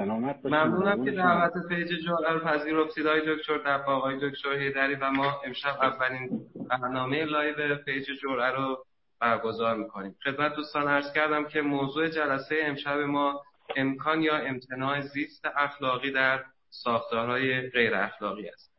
سلامت باشید ممنونم که دعوت page جرعه رو پذیرفتید آقای دکتر دباغ آقای دکتر حیدری و ما امشب اولین برنامه live page جرعه رو برگزار می‌کنیم. خدمت دوستان عرض کردم که موضوع جلسه امشب ما امکان یا امتناع زیست اخلاقی در ساختارهای غیر اخلاقی است.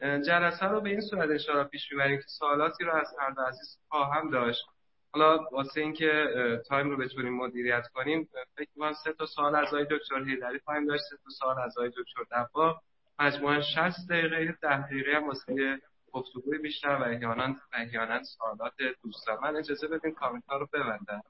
جلسه رو به این صورت اشاره پیش می‌بریم که سوالاتی رو از هر دو عزیز خواهم داشت. حالا واسه اینکه تایم رو بتونیم مدیریت کنیم فکر می‌کنم سه تا سوال از آقای دکتر هیدری خواهیم داشت سه تا سوال از آقای دکتر دبا مجموعا 60 دقیقه 10 دقیقه هم واسه گفتگوی بیشتر و احیانا احیانا سوالات دوستان. من اجازه بدین کامنت رو ببندم.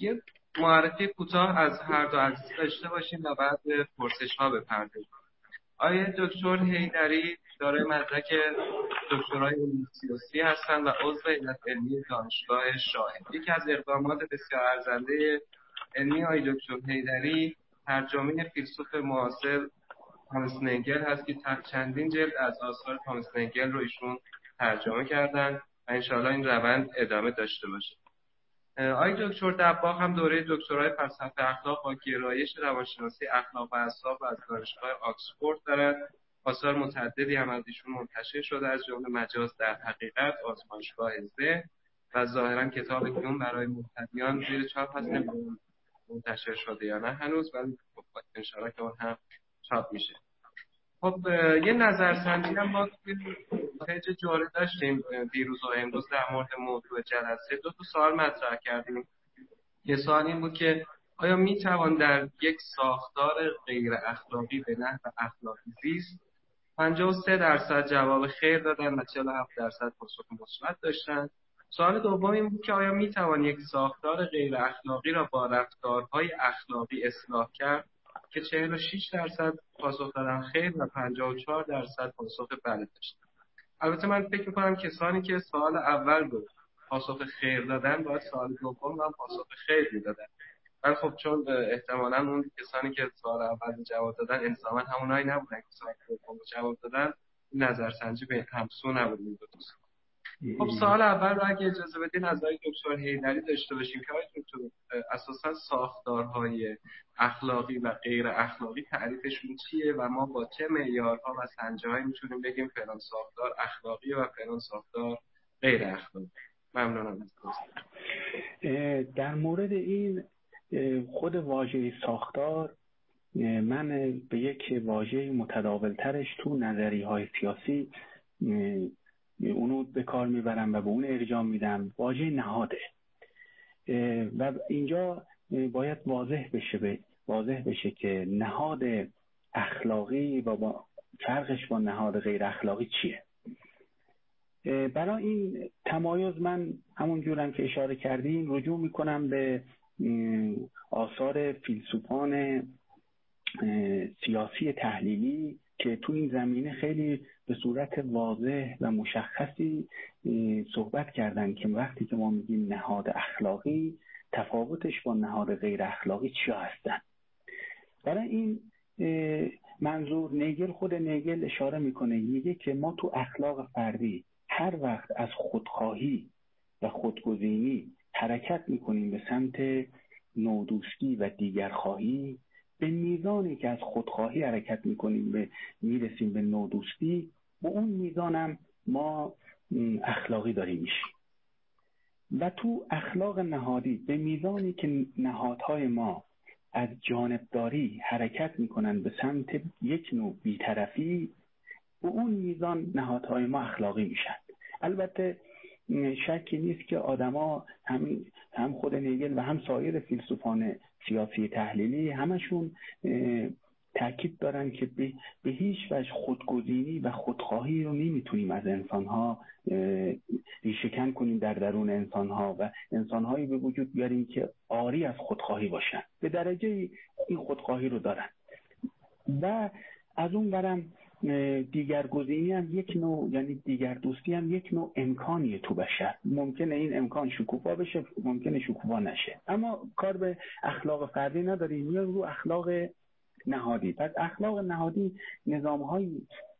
یه معرفی کوتاه از هر دو عزیز داشته باشیم و بعد پرسش ها بپردازیم. آیا دکتر هیدری دارای مدرک دکترای علوم سیاسی هستند و عضو هیئت علمی دانشگاه شاهد یکی از اقدامات بسیار ارزنده علمی آقای دکتر هیدری ترجمه فیلسوف معاصر تامس نگل هست که چندین جلد از آثار تامس نگل رو ایشون ترجمه کردن و انشاءالله این روند ادامه داشته باشه. آقای دکتر دباغ هم دوره دکترای فلسفه اخلاق با گرایش روانشناسی اخلاق و اعصاب و از دانشگاه آکسفورد دارد آثار متعددی هم از ایشون منتشر شده از جمله مجاز در حقیقت آزمایشگاه ذهن و ظاهرا کتاب کیون برای مبتدیان زیر چاپ هست. منتشر شده یا نه هنوز ولی خب انشاءالله که اون هم چاپ میشه. خب یه نظرسنجی هم ما پیج جاره داشتیم دیروز و امروز در مورد موضوع جلسه. دو تا سوال مطرح کردیم. یه سوال این بود که آیا می توان در یک ساختار غیر اخلاقی به نحو اخلاقی زیست 53 درصد جواب خیر دادن و 47 درصد پاسخ مثبت داشتن؟ سوال دوم این بود که آیا می توان یک ساختار غیر اخلاقی را با رفتارهای اخلاقی اصلاح کرد؟ که 46 درصد پاسخ دادن خیر و 54 درصد پاسخ بله داشتن. البته من فکر می‌کنم کسانی که سوال اول رو پاسخ خیر دادن باید سوال دوم هم پاسخ خیر می‌دادن. ولی خب چون احتمالا اون کسانی که سوال اول جواب دادن انصافا همونایی نبودن که سوال دوم جواب دادن نظرسنجی به همسو نبود. این خب سوال اول رو اگه اجازه بدین از آقای دکتر هیدری داشته باشیم که آقای دکتر اساسا ساختارهای اخلاقی و غیر اخلاقی تعریفشون چیه و ما با چه معیارها و سنجههایی می‌تونیم بگیم فلان ساختار اخلاقی و فلان ساختار غیر اخلاقی ممنونم در مورد این خود واژه ساختار من به یک واژه متداول ترش تو نظری های سیاسی اونو به کار می‌برم و به اون ارجام میدم. واژه نهاده. و اینجا باید واضح بشه واضح بشه که نهاد اخلاقی و با فرقش با نهاد غیر اخلاقی چیه؟ برای این تمایز من همون جورم که اشاره کردیم رجوع می‌کنم به آثار فیلسوفان سیاسی تحلیلی که تو این زمینه خیلی به صورت واضح و مشخصی صحبت کردن که وقتی که ما میگیم نهاد اخلاقی تفاوتش با نهاد غیر اخلاقی چیا هستن؟ برای این منظور نیگل خود نیگل اشاره می‌کنه میگه که ما تو اخلاق فردی هر وقت از خودخواهی و خودگزینی حرکت می‌کنیم به سمت نودوستی و دیگرخواهی به میزانی که از خودخواهی حرکت می‌کنیم به می‌رسیم به نودوستی به اون میزانم ما اخلاقی داریم میشیم. و تو اخلاق نهادی به میزانی که نهادهای ما از جانبداری حرکت می‌کنن به سمت یک نوع بیطرفی به اون میزان نهادهای ما اخلاقی میشن. البته شکی نیست که آدما هم هم خود نیگل و هم سایر فیلسوفان سیاسی تحلیلی همشون تاکید دارن که به, هیچ وجه خودگزینی و خودخواهی رو نمی‌تونیم از انسانها ریشهکن کنیم در درون انسانها و انسانهایی به وجود بیاریم که آری از خودخواهی باشن. به درجه این خودخواهی رو دارن. و از اون برم دیگرگزینی هم یک نوع یعنی دیگر دوستی هم یک نوع امکانیه تو بشر. ممکنه این امکان شکوفا بشه ممکنه شکوفا نشه. اما کار به اخلاق فردی نداریم یا رو اخلاق نهادی. پس اخلاق نهادی نظام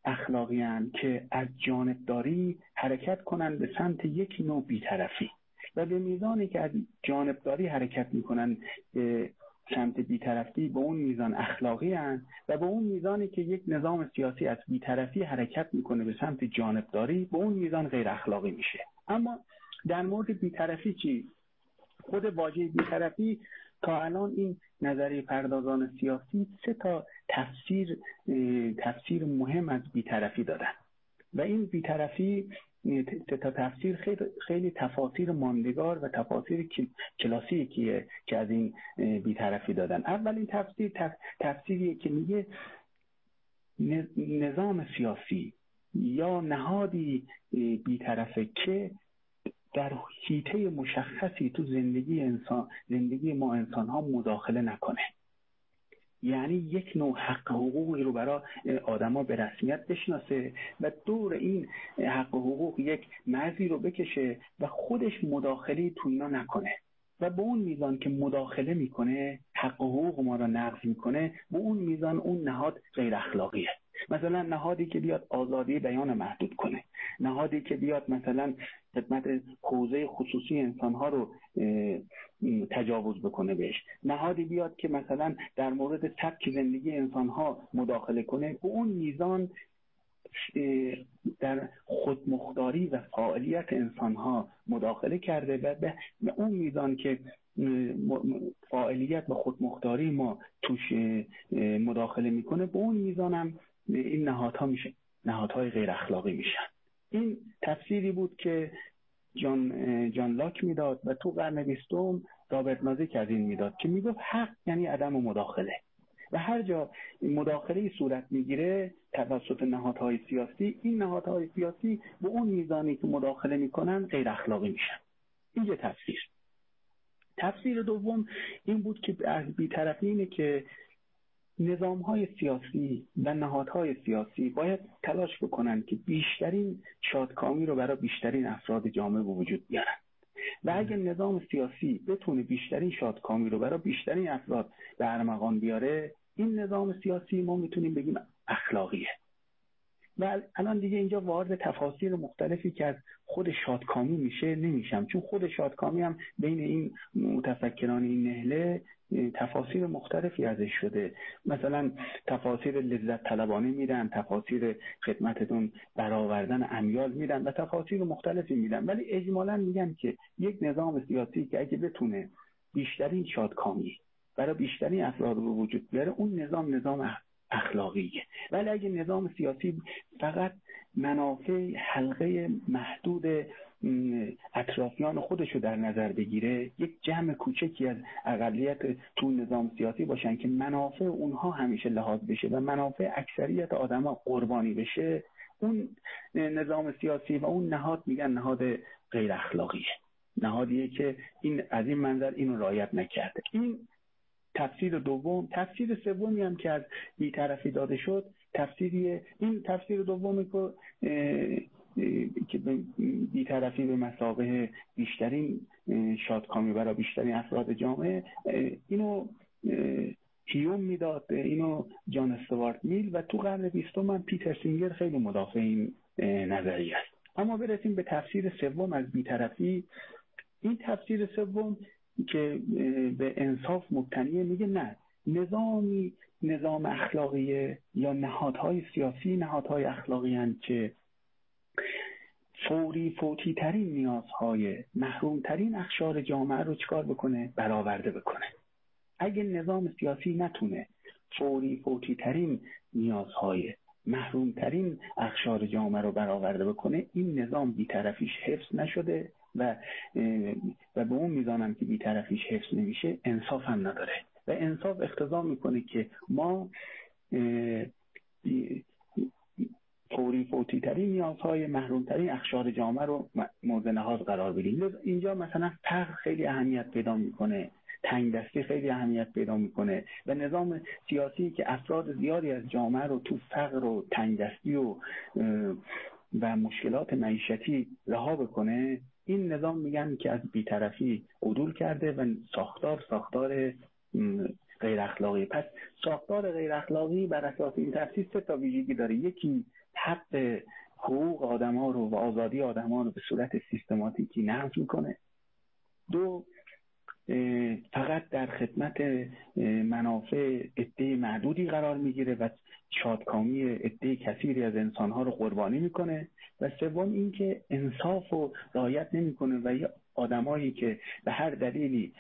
اخلاقی هن که از جانبداری حرکت کنند به سمت یک نوع بیطرفی. و به میزانی که از جانبداری حرکت می‌کنن سمت بیطرفی به اون میزان اخلاقی هن و به اون میزانی که یک نظام سیاسی از بیطرفی حرکت می‌کنه به سمت جانبداری به اون میزان غیر اخلاقی میشه. اما در مورد بیطرفی چی؟ خود واژه بیطرفی تا الان این نظریه پردازان سیاسی سه تا تفسیر تفسیر مهم از بیطرفی دادن. و این بیطرفی تا تفسیر خیلی, خیلی تفاسیر ماندگار و تفاسیر کلاسیکیه که از این بیطرفی دادن. اولین تفسیر تفسیریه که میگه نظام سیاسی یا نهادی بیطرفه که در حیطه مشخصی تو زندگی انسان زندگی ما انسان ها مداخله نکنه. یعنی یک نوع حق حقوقی رو برای آدما به رسمیت بشناسه و دور این حق حقوق یک مرزی رو بکشه و خودش مداخله تو اینا نکنه. و به اون میزان که مداخله می‌کنه حق حقوق ما رو نقض می‌کنه به اون میزان اون نهاد غیر اخلاقیه مثلا نهادی که بیاد آزادی بیان محدود کنه. نهادی که بیاد مثلا خدمت حوزه خصوصی انسانها رو تجاوز بکنه بهش. نهادی بیاد که مثلا در مورد سبک زندگی انسانها مداخله کنه. به اون میزان در خودمختاری و فعالیت انسانها مداخله کرده و به اون میزان که فعالیت و خودمختاری ما توش مداخله می‌کنه به اون میزانم این نهادها میشه. نهادهای غیر اخلاقی میشن. این تفسیری بود که جان, جان لاک می‌داد و تو قرن بیستم رابرت نازیک از این می‌داد که می‌گفت حق یعنی عدم مداخله. و هر جا مداخله صورت می‌گیره توسط نهادهای سیاسی این نهادهای سیاسی به اون میزانی که مداخله می‌کنن غیر اخلاقی میشن. این یه تفسیر. تفسیر دوم این بود که از بیطرفی اینه که نظام های سیاسی و نهادهای سیاسی باید تلاش بکنن که بیشترین شادکامی رو برای بیشترین افراد جامعه به وجود بیارن. و اگر نظام سیاسی بتونه بیشترین شادکامی رو برای بیشترین افراد به ارمغان بیاره این نظام سیاسی ما می‌تونیم بگیم اخلاقیه. و الان دیگه اینجا وارد تفاصیل مختلفی که از خود شادکامی میشه نمیشم. چون خود شادکامی هم بین این متفکران این نهله تفاسیر مختلفی ازش شده. مثلا تفاسیر لذت طلبانه میدن تفاسیر خدمتتون برآوردن امیال میدن و تفاسیر مختلفی میدن. ولی اجمالا میگن که یک نظام سیاسی که اگه بتونه بیشترین شادکامی برای بیشترین افراد رو وجود بیاره اون نظام نظام اخلاقیه. ولی اگه نظام سیاسی فقط منافع حلقه محدود اطرافیان خودشو در نظر بگیره. یک جمع کوچکی از اقلیت تو نظام سیاسی باشن که منافع اونها همیشه لحاظ بشه و منافع اکثریت آدما قربانی بشه. اون نظام سیاسی و اون نهاد میگن نهاد غیر اخلاقیه. نهادیه که این از این منظر اینو رایت نکرده. این تفسیر دوم تفسیر سومی هم که از بیطرفی داده شد تفسیری این تفسیر دومی که که بیطرفی به مسابه بیشترین شادکامی برای بیشترین افراد جامعه اینو هیوم می‌داد اینو جان استوارت میل و تو قرن بیستم من پیتر سینگر خیلی مدافع این نظریه است. اما برسیم به تفسیر سوم از بیطرفی. این تفسیر سوم که به انصاف مبتنیه میگه نه نظامی نظام اخلاقی یا نهادهای سیاسی نهادهای اخلاقی هن که فوری فوتی ترین نیازهای محروم ترین اخشار جامعه رو چکار بکنه؟ برآورده بکنه. اگه نظام سیاسی نتونه فوری فوتی ترین نیازهای محروم ترین اخشار جامعه رو برآورده بکنه این نظام بیطرفیش حفظ نشده و و به اون میزانم که بیطرفیش حفظ نمیشه انصاف نداره. و انصاف اقتضا می‌کنه که ما فوری فوتی ترین نیازهای محروم ترین اخشار جامعه رو مورد نهاز قرار بدیم. اینجا مثلا فقر خیلی اهمیت پیدا می‌کنه. تنگ دستی خیلی اهمیت پیدا می‌کنه. و نظام سیاسی که افراد زیادی از جامعه رو تو فقر و تنگ دستی و و مشکلات معیشتی رها بکنه این نظام میگن که از بیطرفی عدول کرده و ساختار ساختار غیر اخلاقی. پس ساختار غیر اخلاقی بر اساس این تفسیر سه تا ویژگی داره. یکی حق حقوق آدما رو و آزادی آدما رو به صورت سیستماتیکی نقض می‌کنه. دو فقط در خدمت منافع عده معدودی قرار می‌گیره و شادکامی عده کثیری از انسانها رو قربانی می‌کنه و سوم اینکه انصاف رو رعایت نمی‌کنه و یه آدمایی که به هر دلیلی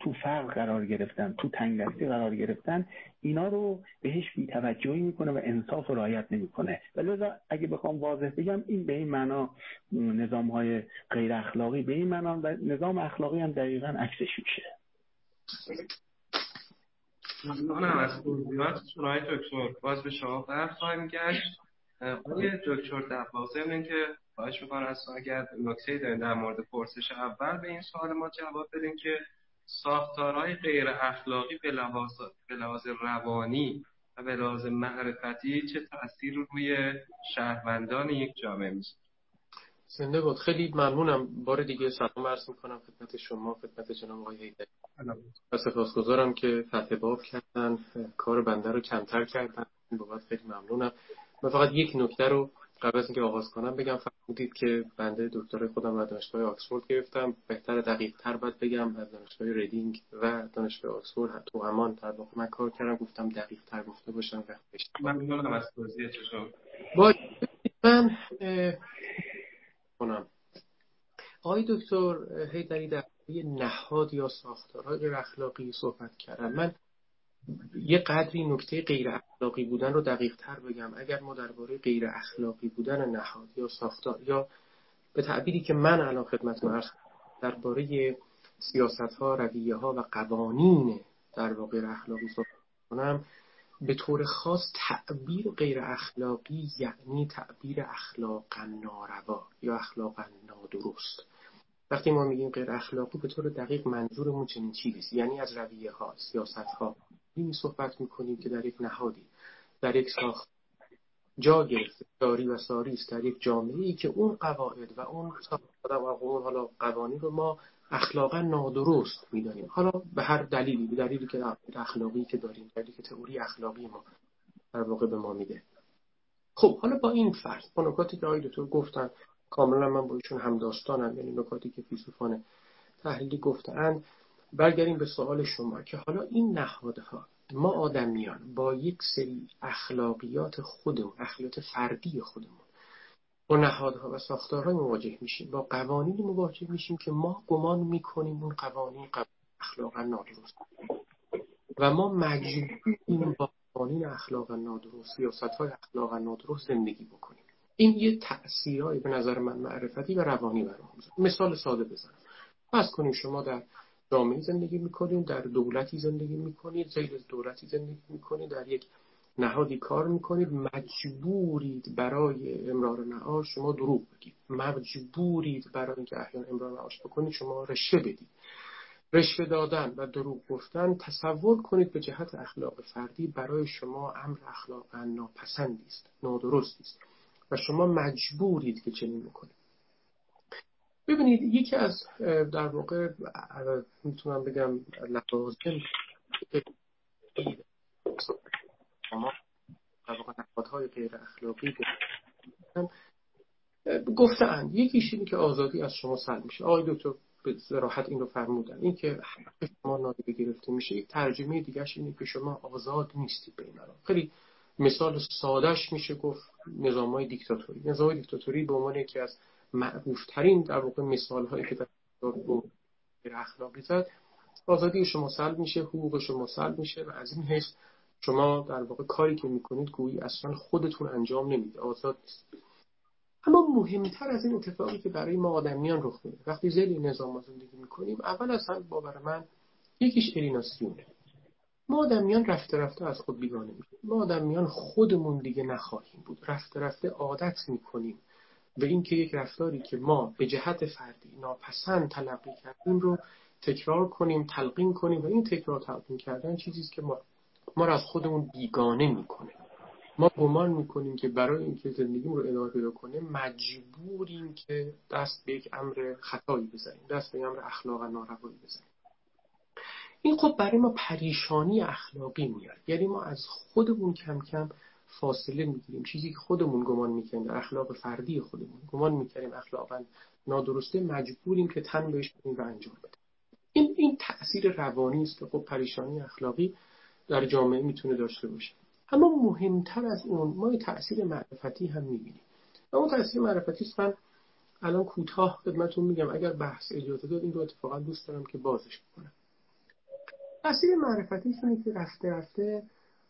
تو فرق قرار گرفتن تو تنگدستی قرار گرفتن اینا رو بهش بیتوجهی می‌کنه و انصاف رو رعایت نمی‌کنه. و لذا اگه بخوام واضح بگم این به این معنا نظام های غیر اخلاقی به این معنا و نظام اخلاقی هم دقیقا عکسش میشه. ممنونم از توضیحاتتون های دکتر باز به شما خواهیم گشت. آقای دکتر دفاع که خواهش می‌کنم از اگر نکته دارین در مورد پرسش اول به این سوال ما جواب بدین که ساختارهای غیر اخلاقی به لحاظ, به روانی و به لحاظ معرفتی چه تأثیر روی شهروندان یک جامعه میشه زنده بود خیلی ممنونم. بار دیگه سلام عرض می‌کنم خدمت شما خدمت جناب آقای هیدری و سپاسگزارم که فتح باب کردن کار بنده رو کمتر کردن. بابت خیلی ممنونم. من فقط یک نکته رو قبل از اینکه آغاز کنم بگم. فرمودید که بنده دکتر خودم رو دانشگاه آکسفورد گرفتم. بهتر دقیق تر باید بگم از دانشگاه ریدینگ و دانشگاه آکسفورد تو همان در واقع من کار کردم. گفتم دقیق تر گفته باشم. من ممنونم از توضیح با من کنم. آقای دکتر هیدری در نهاد یا ساختارهای اخلاقی صحبت کردم من یه قدری نکته غیر اخلاقی بودن رو دقیق تر بگم. اگر ما درباره غیر اخلاقی بودن نهاد یا ساختار یا به تعبیری که من الان خدمت عرض درباره سیاست ها و قوانین در واقع اخلاقی صحبت کنم به طور خاص تعبیر غیر اخلاقی یعنی تعبیر اخلاقا ناروا یا اخلاقا نادرست. وقتی ما میگیم غیر اخلاقی به طور دقیق منظورمون چنین چیزی یعنی از رویه ها سیاست ها. این صحبت می‌کنیم که در یک نهادی در یک ساخت جا گرفته داری و ساری است در یک جامعه ای که اون قواعد و اون و اون حالا قوانین رو ما اخلاقا نادرست می‌دانیم. حالا به هر دلیلی به دلیلی که اخلاقی که داریم دلیلی که تئوری اخلاقی ما در واقع به ما میده. خب حالا با این فرض با نکاتی که آقای دکتر گفتن کاملا من با ایشون هم داستانم یعنی نکاتی که فیلسوفان تحلیلی گفتن. برگردیم به سوال شما که حالا این نهادها ما آدمیان با یک سری اخلاقیات خودمون اخلاقیات فردی خودمون با نهادها و ساختارهای مواجه میشیم با قوانینی مواجه میشیم که ما گمان می‌کنیم اون قوانین اخلاقا نادرست. و ما مجبوریم با قوانین اخلاقا نادرست سیاست های اخلاقا نادرست زندگی بکنیم. این یه تأثیرهایی به نظر من معرفتی و روانی برام مثال ساده بزنم. پس کنیم شما در جامعه زندگی می‌کنید در دولتی زندگی می‌کنید زیر دولتی زندگی می‌کنید در یک نهادی کار می‌کنید مجبورید برای امرار معاش شما دروغ بگید. مجبورید برای اینکه احیان امرار معاش بکنید شما رشوه بدید. رشوه دادن و دروغ گفتن تصور کنید به جهت اخلاق فردی برای شما امر اخلاق ناپسندی است نادرستی است و شما مجبورید که چنین بکنید. ببینید یکی از در واقع می‌تونم بگم لوازم واقع نهادهای غیر اخلاقی گفتن یکیش این که آزادی از شما سلب میشه. آقای دکتر به راحت این رو فرمودن. این که شما نادیده گرفته میشه یک ترجمه دیگرش اینه که شما آزاد نیستید به این خیلی مثال سادهش میشه گفت نظام های دیکتاتوری. نظام های دیکتاتوری به عنوان یکی از معروف ترین در واقع مثال هایی که در اخلاقی زد. آزادی شما سلب میشه حقوق شما سلب میشه و از این حیث شما در واقع کاری که می‌کنید گویی اصلا خودتون انجام نمیده آزاد نیست. اما مهمتر از این اتفاقی که برای ما آدمیان رخ میده. وقتی زیل نظام زندگی می‌کنیم اول اصلا باور من یکیش الیناسیونه ما آدمیان رفته رفته از خود بیگانه میشیم. ما آدمیان خودمون دیگه نخواهیم بود. رفته رفته عادت می‌کنیم به اینکه یک رفتاری که ما به جهت فردی ناپسند تلقی کردیم رو تکرار کنیم تلقین کنیم و این تکرار تلقین کردن چیزی که ما ما رو از خودمون بیگانه می‌کنه. ما گمان می‌کنیم که برای اینکه زندگیمون رو ادامه پیدا کنه مجبوریم که دست به یک امر خطایی بزنیم دست به امر اخلاق ناروایی بزنیم. این خب برای ما پریشانی اخلاقی میاد. یعنی ما از خودمون کم کم فاصله می‌گیریم. چیزی که خودمون گمان می‌کنیم اخلاق فردی خودمون گمان می‌کنیم اخلاقا نادرسته مجبوریم که تن بهش بدیم و انجام بدیم. این این تاثیر روانی است که خب پریشانی اخلاقی در جامعه می‌تونه داشته باشه. اما مهمتر از اون ما یه تاثیر معرفتی هم می‌بینیم. و اون تاثیر معرفتی است من الان کوتاه خدمتتون میگم. اگر بحث اجازه داد این رو اتفاقا دوست دارم که بازش بکنم. تاثیر معرفتی اینه که رفته رفته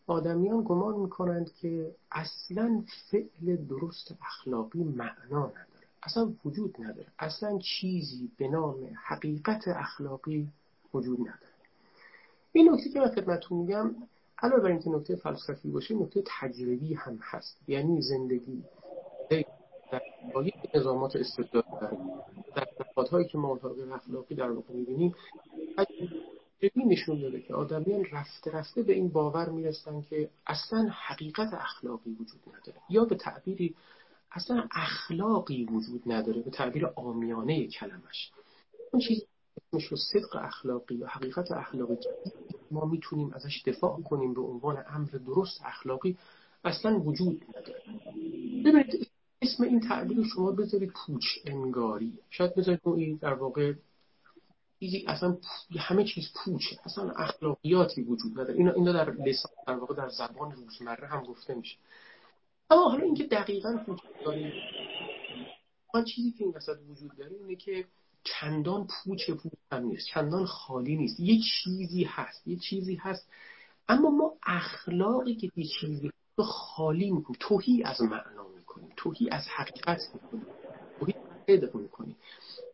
آدمیان گمان می‌کنند که اصلا فعل درست اخلاقی معنا نداره. اصلا وجود نداره. اصلا چیزی به نام حقیقت اخلاقی وجود نداره. این نکته که من خدمتتون میگم علاوه بر اینکه نکته فلسفی باشه نکته تجربی هم هست. یعنی زندگی. در نظامات استبداد در نهادهایی که ما اخلاقی در واقع می‌بینیم تجربی نشون داده که آدمیان رفته رفته به این باور می‌رسن که اصلا حقیقت اخلاقی وجود نداره. یا به تعبیری اصلا اخلاقی وجود نداره به تعبیر آمیانه کلمش. اون چیزی اسمش رو صدق اخلاقی یا حقیقت اخلاقی ما می‌تونیم ازش دفاع کنیم به عنوان امر درست اخلاقی. اصلا وجود نداره. ببینید اسم این تعبیر شما بذارید پوچ انگاری. شاید بذارید این در واقع چیزی اصلا همه چیز پوچه. اصلا اخلاقیاتی وجود نداره. اینا اینا در لسان در واقع در زبان روزمره هم گفته میشه. اما حالا اینکه دقیقا داره آن چیزی که این وجود داره اینه که چندان پوچ پوچ هم نیست چندان خالی نیست. یه چیزی هست یه چیزی هست. اما ما اخلاقی که یه چیزی رو خالی می‌کنیم توهی از معنا می‌کنیم توهی از حقیقت می‌کنیم توهی صدق می‌کنیم.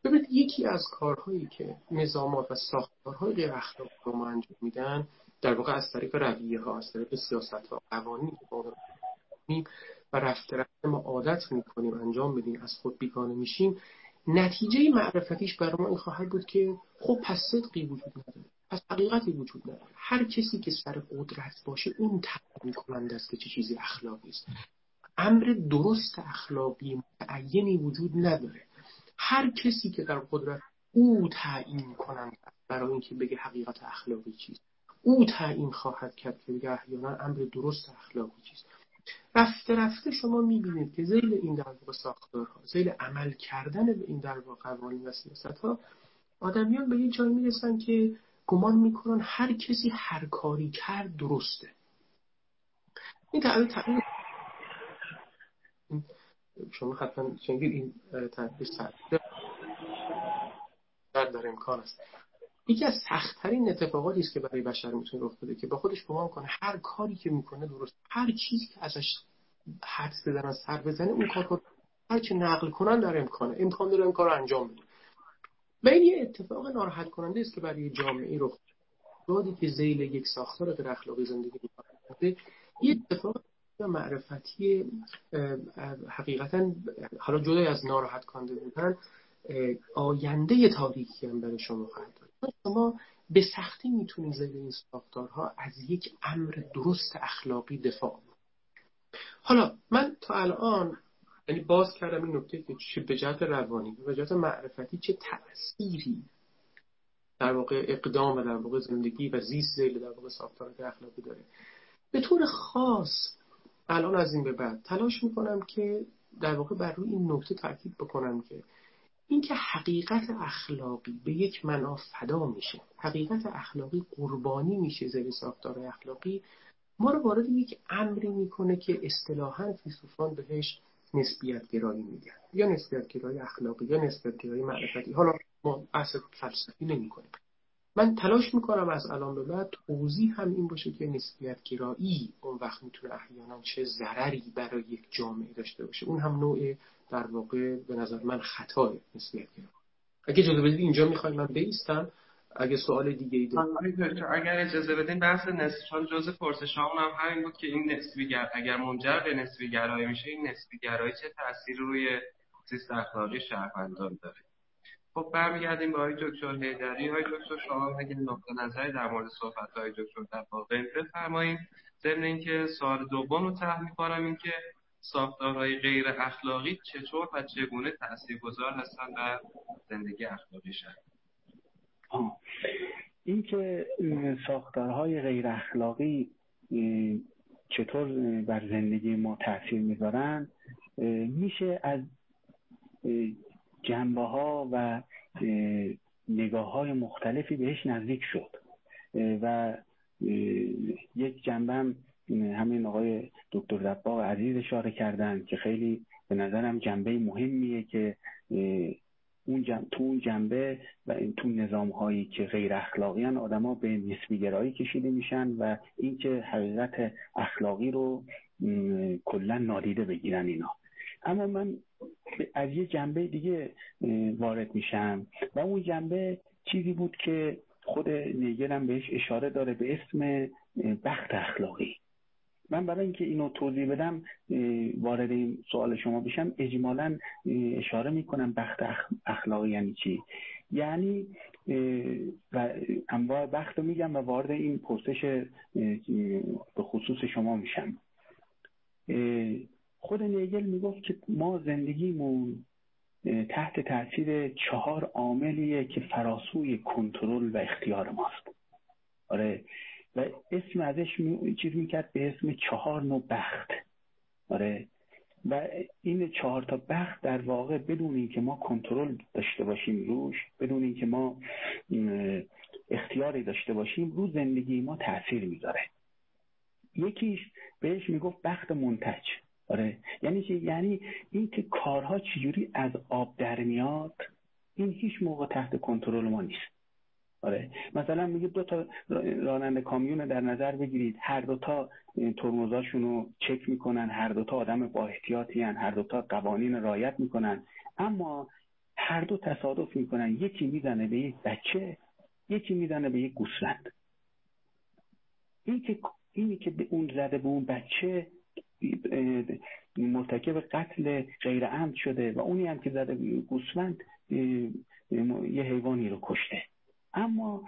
ببینید یکی از کارهایی که نظامات و ساختارهای غیر اخلاقی رو ما انجام میدن در واقع از طریق رویه ها از طریق سیاست ها قوانین و رفته رفته ما عادت می‌کنیم انجام بدیم از خود بیگانه میشیم. نتیجه معرفتیش برای ما این خواهد بود که خب پس صدقی وجود نداره پس حقیقتی وجود نداره. هر کسی که سر قدرت باشه اون تعیین کننده است که چه چیزی اخلاقی است. امر درست اخلاقی متعینی وجود نداره. هر کسی که در قدرت او تعیین کننده برای اینکه بگه حقیقت اخلاقی چیست. او تعیین خواهد کرد که بگه احیانا امر درست اخلاقی چیست. رفته رفته شما می‌بینید که زیل این در واقع ساختارها زیل عمل کردن به این در واقع قوانین و سیاست ها آدمیان به یه جایی می‌رسن که گمان می‌کنن هر کسی هر کاری کرد درسته. این تعبیر تعبیر شما حتما شنگید این تعبیر در امکان است. یکی از سختترین اتفاقاتی است که برای بشر می‌تونه رخ بده که با خودش گمان کنه هر کاری که می‌کنه درست. هر چیزی که ازش حدس بزنن سر بزنه اون کار رو هر چه نقل کنن در امکانه. امکان داره این کار انجام بده. و این یه اتفاق ناراحت کننده است که برای جامعه رخ دادی که زیل یک ساختار غیر اخلاقی زندگی می‌کنه یه اتفاق معرفتی حقیقتا حالا جدای از ناراحت کننده بودن آینده تاریکی هم برای شما خواهد شما به سختی می‌تونید زیر این ساختارها از یک امر درست اخلاقی دفاع حالا من تا الان یعنی باز کردم این نکته که چه به جهت روانی به جهت معرفتی چه تأثیری در واقع اقدام و در واقع زندگی و زیست زیل در واقع ساختار اخلاقی داره. به طور خاص الان از این به بعد تلاش می‌کنم که در واقع بر روی این نکته تاکید بکنم که اینکه حقیقت اخلاقی به یک معنا فدا میشه. حقیقت اخلاقی قربانی میشه زیر ساختار اخلاقی. ما رو وارد یک امری می‌کنه که اصطلاحا فیلسوفان بهش نسبیت گرایی میگن. یا نسبیت گرایی اخلاقی یا نسبیت گرایی معرفتی. حالا ما بحث فلسفی نمی کنیم من تلاش می‌کنم از الان به بعد توضیح هم این باشه که نسبیت گرایی اون وقت می‌تونه احیانا چه ضرری برای یک جامعه داشته باشه. اون هم نوع در واقع به نظر من خطای نسبیت گرایی اگه اجازه بدید اینجا می‌خوایم من بیستم. اگه سوال دیگه ای اگر اجازه بدین بحث نسبی جزء پرسش هم همین بود که این نسبی گر... اگر منجر به نسبی گرایی میشه این نسبی گرایی چه تأثیری روی زیست اخلاقی شهروندان داره؟ خب برمیگردیم به آقای دکتر هیدری های دکتر شما اگه نقطه نظری در مورد صحبت های دکتر در واقع بفرمایید ضمن اینکه سوال دوم رو طرح می‌کنم اینکه ساختارهای غیر اخلاقی چطور و چگونه تاثیرگذار هستند در زندگی اخلاقی شهر؟ این که ساختارهای غیر اخلاقی چطور بر زندگی ما تاثیر می‌ذارن میشه از جنبه ها و نگاه های مختلفی بهش نزدیک شد. و یک جنبه همین آقای دکتر دباغ عزیز اشاره کردن که خیلی به نظرم جنبه مهمیه که اون تو اون جنبه و این تو نظام هایی که غیر اخلاقی هن آدما به نسبی گرایی کشیده میشن و اینکه حقیقت اخلاقی رو کلا نادیده بگیرن اینا. اما من از یه جنبه دیگه وارد میشم و اون جنبه چیزی بود که خود نیگل هم بهش اشاره داره به اسم بخت اخلاقی. من برای اینکه اینو توضیح بدم وارد این سوال شما بشم اجمالا اشاره می‌کنم بخت اخلاقی یعنی چی؟ یعنی و انواع بخت رو میگم و وارد این پرسش به خصوص شما میشم. خود نیگل می‌گفت که ما زندگیمون تحت تاثیر چهار عاملیه که فراسوی کنترل و اختیار ماست. آره و اسم ازش می... چیز می‌کرد به اسم چهار نوع بخت. آره. و این چهار تا بخت در واقع بدون اینکه ما کنترل داشته باشیم روش بدون اینکه ما اختیاری داشته باشیم رو زندگی ما تاثیر می‌ذاره. یکیش بهش می‌گفت بخت منتج. آره. یعنی چی؟ یعنی اینکه کارها چجوری از آب در میاد این هیچ موقع تحت کنترل ما نیست. آره. مثلا میگه دو تا راننده کامیون در نظر بگیرید. هر دو تا ترمزاشون رو چک می‌کنن هر دو تا آدم با احتیاطی هن. هر دو تا قوانین رایت می‌کنن. اما هر دو تصادف می‌کنن. یکی می‌زنه به یک بچه یکی می‌زنه به یک گوسفند. این که اینی که به اون زده به اون بچه مرتکب قتل غیر عمد شده و اونی هم که زده گوسفند یه حیوانی رو کشته. اما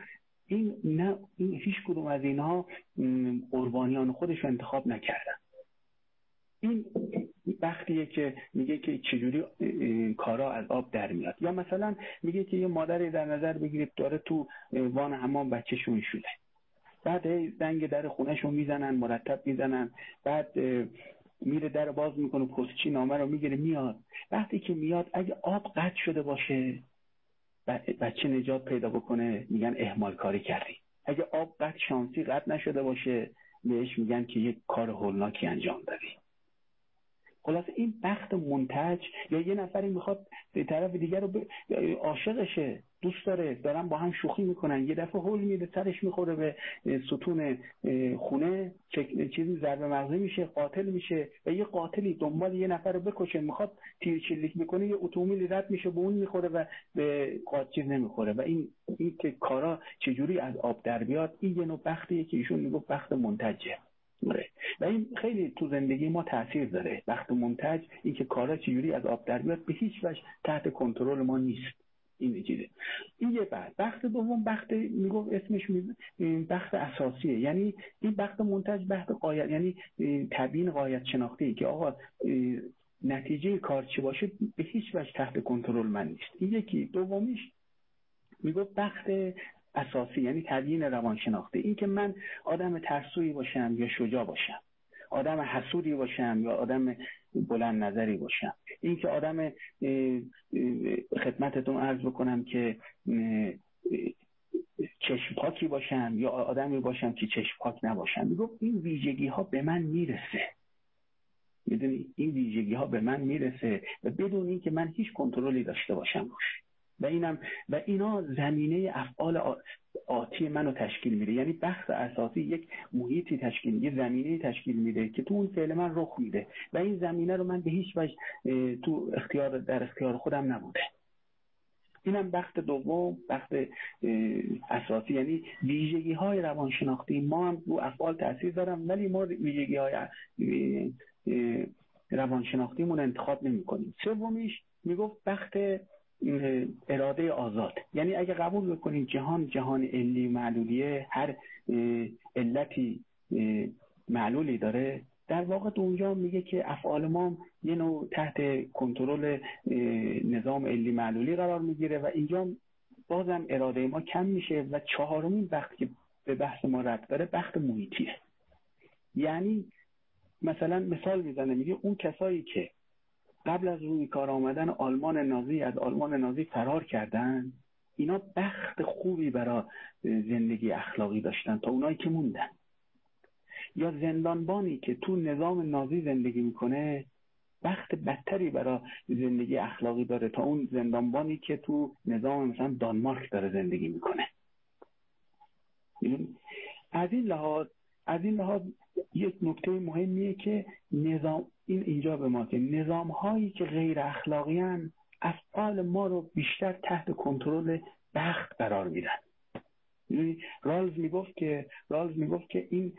این نه این هیچ کدوم از اینها قربانیان خودش انتخاب نکردن. این وقتیه که میگه که چجوری کارا از آب در میاد. یا مثلا میگه که یه مادری در نظر بگیرید داره تو وان حمام بچهشون شده. بعد زنگ در خونهشون می‌زنن مرتب می‌زنن. بعد میره در باز می‌کنه پستچی نامه رو می‌گیره میاد. وقتی که میاد اگه آب قطع شده باشه بچه نجات پیدا بکنه میگن اهمال کاری کردی. اگه آب قطع شانسی قطع نشده باشه بهش میگن که یک کار هولناکی انجام دادی. خلاصه این بخت منتج یا یه نفری می‌خواد طرف دیگر رو عاشقشه دوست داره دارن با هم شوخی می‌کنن یه دفعه هول میده سرش می‌خوره به ستون خونه چیزی ضربه مغزی میشه قاتل میشه و یه قاتلی دنبال یه نفر رو بکشه می‌خواد تیر چلیک می‌کنه یه اتومبیلی رد میشه به اون می‌خوره و به قاتل نمی‌خوره و این این که کارا چجوری از آب در بیاد این یه نوع بختیه که ایشون می‌گفت بخت منتجه. و این خیلی تو زندگی ما تاثیر داره. وقت منتج این که کارا چجوری از آب در بیاد به هیچ وجه تحت کنترل ما نیست. این چیزه. این یه بعد بخت دوم بخت می‌گفت اسمش بخت اساسیه. یعنی این بخت منتج بخت قایت یعنی تبیین قایت شناختی که آقا نتیجه کار چی باشه به هیچ وجه تحت کنترل من نیست. این یکی. دومیش می‌گفت بخت اساسی یعنی تبیین روانشناختی. این که من آدم ترسویی باشم یا شجاع باشم آدم حسودی باشم یا آدم بلند نظری باشم. این که آدم خدمتتون عرض بکنم که چشم پاکی باشم یا آدمی باشم که چشم پاک نباشم. می‌گفت این ویژگی ها به من می‌رسه. می‌دونی؟ این ویژگی ها به من می‌رسه و بدون اینکه من هیچ کنترلی داشته باشم. روش و اینم و اینا زمینه افعال آتی منو تشکیل میده. یعنی بخش اساسی یک محیطی تشکیل یه زمینه تشکیل میده که تو اون فعل من رخ میده. و این زمینه رو من به هیچ وجه تو اختیار در اختیار خودم نبوده. اینم بخت دوم بخت اساسی. یعنی ویژگی های روانشناختی. ما هم رو افعال تاثیر دارم ولی ما ویژگی های روانشناختیمون انتخاب نمی کنیم سومیش می‌گفت بخت اراده آزاد. یعنی اگه قبول بکنیم جهان جهان علی معلولیه هر علتی معلولی داره. در واقع اونجا میگه که افعال ما یه نوع تحت کنترل نظام علی معلولی قرار می‌گیره و اینجا بازم اراده ما کم میشه و چهارمین وقت که به بحث ما رد داره بخت محیطیه. یعنی مثلا مثال می‌زنه میگه اون کسایی که قبل از روی کار آمدن آلمان نازی از آلمان نازی فرار کردن اینا بخت خوبی برای زندگی اخلاقی داشتن تا اونایی که موندن. یا زندانبانی که تو نظام نازی زندگی می‌کنه بخت بدتری برای زندگی اخلاقی داره تا اون زندانبانی که تو نظام مثلا دانمارک داره زندگی می‌کنه. از این لحاظ از این لحاظ یک نکته مهمیه که نظام این اینجا به ما که نظام هایی که غیر اخلاقی هن افعال ما رو بیشتر تحت کنترل بخت قرار میدن. رالز می‌گفت که رالز می‌گفت که این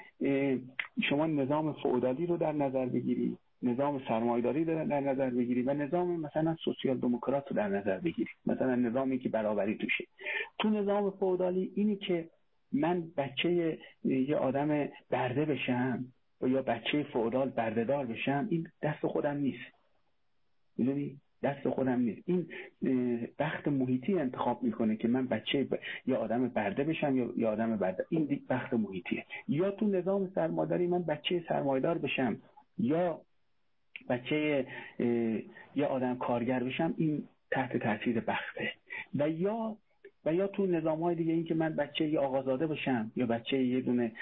شما نظام فعودالی رو در نظر بگیری نظام سرمایداری در نظر بگیری و نظام مثلا سوسیال دموکرات رو در نظر بگیری. مثلا نظامی که برابری توشه. تو نظام فعودالی اینی که من بچه یه آدم برده بشم و یا بچه فعودال بردهدار بشم این دست خودم نیست. می‌دونی؟ دست خودم نیست. این بخت محیطی انتخاب می‌کنه که من بچه ب... یا آدم برده بشم یا, یا آدم برده. این بخت محیطیه. یا تو نظام سرمایداری من بچه سرمایدار بشم یا بچه یا آدم کارگر بشم این تحت تاثیر بخته. و یا و یا تو نظام های دیگه این که من بچه یه آقازاده بشم یا بچه یه دونه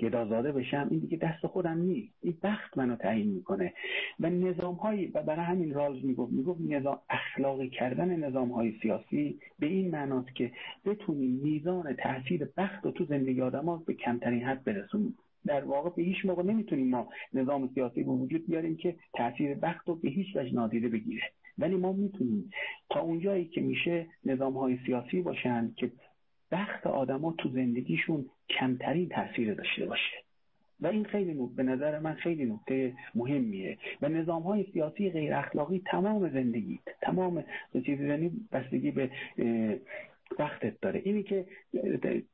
گدازاده بشم این دیگه دست خودم نیست. این بخت منو تعیین می‌کنه. و نظام های و برای همین راز می‌گفت می‌گفت نظام اخلاقی کردن نظام های سیاسی به این معناست که بتونیم میزان تاثیر بخت رو تو زندگی آدم به کمترین حد برسونیم در واقع به هیچ موقع نمی‌تونیم ما نظام سیاسی به وجود بیاریم که تاثیر بخت رو به هیچ وجه نادیده بگیره. ولی ما می‌تونیم تا اونجایی که میشه نظام های سیاسی باشن که بخت آدما تو زندگیشون کمترین تاثیر داشته باشه. و این خیلی به نظر من خیلی نکته مهمیه. و نظام های سیاسی غیر اخلاقی تمام زندگی تمام چیزی یعنی بستگی به وقتت داره. اینی که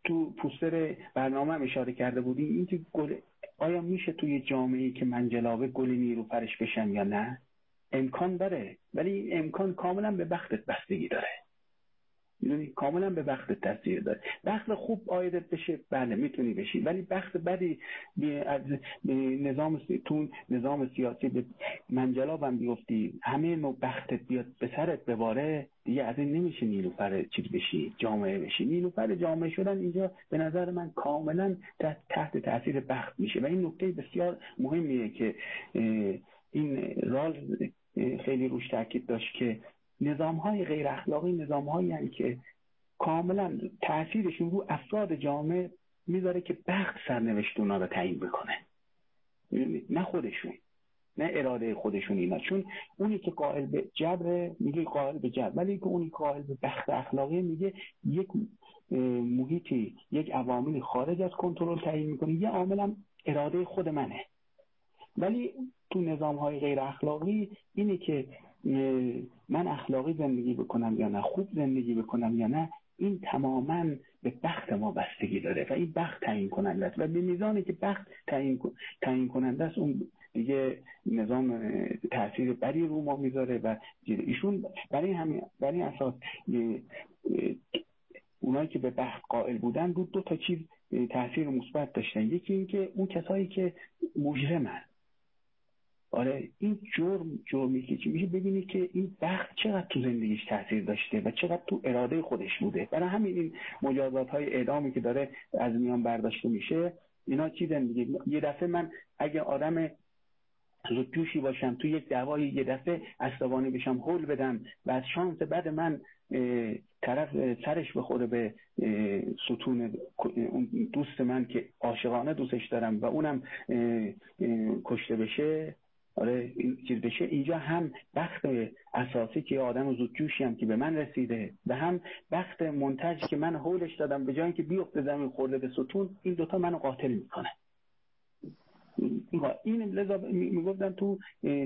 تو پوستر برنامه هم اشاره کرده بودیم این که گل آیا میشه توی جامعه که من جلابه گل نیرو پرش بشم یا نه؟ امکان داره ولی این امکان کاملا به وقتت بستگی داره. می‌دونی کاملا به وقت تاثیر داره. بخت خوب آیدت بشه بله می‌تونی بشی ولی بخت بدی از نظام تو نظام سیاسی به منجلابم بیفتی همه نوع بختت بیاد به سرت بباره دیگه از این نمیشه نیلوفر چیز بشی جامعه بشی. نیلوفر جامعه شدن اینجا به نظر من کاملا تحت تاثیر بخت میشه. و این نکته بسیار مهمیه که این راز خیلی روش تاکید داشت که نظام های غیر اخلاقی نظام هایی که کاملا تاثیرشون رو افراد جامعه می‌ذاره که بخت سرنوشت اونا رو تعیین بکنه. نه خودشون نه اراده خودشون اینا. چون اونی که قائل به جبر میگه قائل به جبر ولی که اونی قائل به بخت اخلاقی میگه یک محیطی یک عواملی خارج از کنترل تعیین می‌کنه. یه عاملا اراده خود منه. ولی تو نظام های غیر اخلاقی اینه که من اخلاقی زندگی بکنم یا نه خوب زندگی بکنم یا نه این تماما به بخت ما بستگی داره و این بخت تعیین کننده است. و به میزانی که بخت تعیین کننده است اون دیگه نظام تاثیر بری رو ما می‌ذاره و ایشون برای همین برای اساس اونایی که به بخت قائل بودن رو دو تا چیز تاثیر مثبت داشتن. یکی اینکه اون کسایی که مجرمن آره این جرم جرمی که چی میشه؟ ببینی که این بخت چقدر تو زندگیش تاثیر داشته و چقدر تو اراده خودش بوده. برای همین این مجازات های اعدامی که داره از میان برداشته میشه اینا چی دیگه یه دفعه من اگه آدم زودجوشی باشم تو یک دعوایی یه دفعه عصبانی بشم حل بدم و از شانس بعد من طرف سرش بخوره به ستون دوست من که عاشقانه دوستش دارم و اونم کشته بشه آره این چیز بشه. اینجا هم بخت اساسی که آدم زودجوشی هم که به من رسیده و هم بخت منتج که من حولش دادم به جایی که بیفته زمین خورده به ستون این دوتا منو قاتل می‌کنه. این لذا می‌گفتم تو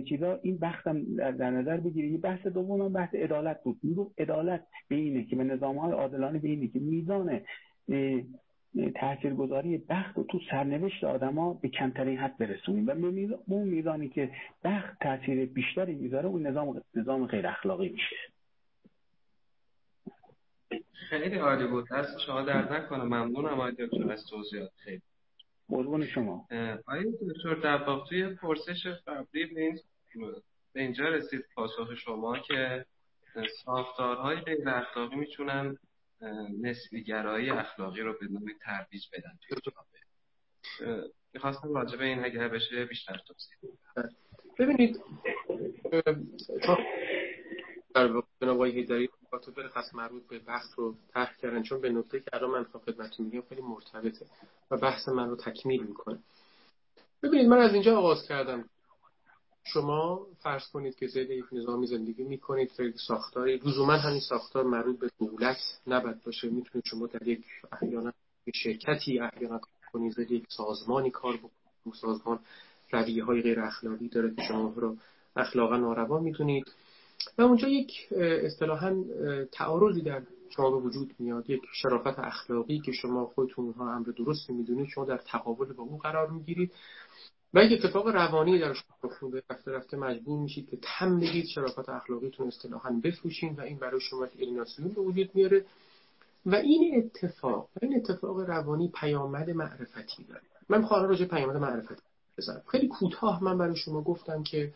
چیزا این بختم در نظر بگیری. بحث دوم بحث عدالت بود. می‌گفت عدالت به اینه که به نظام های عادلانه به اینه که میزان تاثیرگذاری بخت رو تو سرنوشت آدما به کمترین حد برسونیم. و اون میزانی که بخت تاثیر بیشتری می‌ذاره اون نظام نظام غیر اخلاقی میشه. خیلی عالی بود. دست شما در نکنه. ممنونم آقای دکتر از توضیحات. خیلی. قربون شما. آیا دکتر در توی پرسش قبلی به اینجا رسید پاسخ شما که ساختارهای غیر اخلاقی می‌تونن نسبیگرایی اخلاقی رو به نوعی ترویج بدن توی جامعه می‌خواستم راجع به این اگر بشه بیشتر توضیح ببینید در جناب آقای هیدری به خاص مربوط به بحث رو طرح کردن چون به نکته که الان من خدمتتون میگم خیلی مرتبطه و بحث من رو تکمیل می‌کنه. ببینید من از اینجا آغاز کردم. شما فرض کنید که زیر یک نظامی زندگی می‌کنید در یک ساختاری لزوما همین ساختار مربوط به دولت نباید باشه. می‌تونید شما در یک احیانا شرکتی احیانا کنید زیر یک سازمانی کار بکنید. سازمان رویه های غیر اخلاقی داره که شما رو اخلاقا ناروا می‌تونید و اونجا یک اصطلاحا تعارضی در شما به وجود میاد. یک شرافت اخلاقی که شما خودتون ها امر درست می‌دونید شما در تقابل با او قرار می‌گیرید. و یک اتفاق روانی در شما میده رفته رفته مجبور میشید که تم بگید شرافت اخلاقیتون اصطلاحا بفروشین و این برای شما الیناسیون به وجود میاره. و این اتفاق این اتفاق روانی پیامد معرفتی داره. من خواهر راجع پیامد معرفتی بزنم. خیلی کوتاه من برای شما گفتم که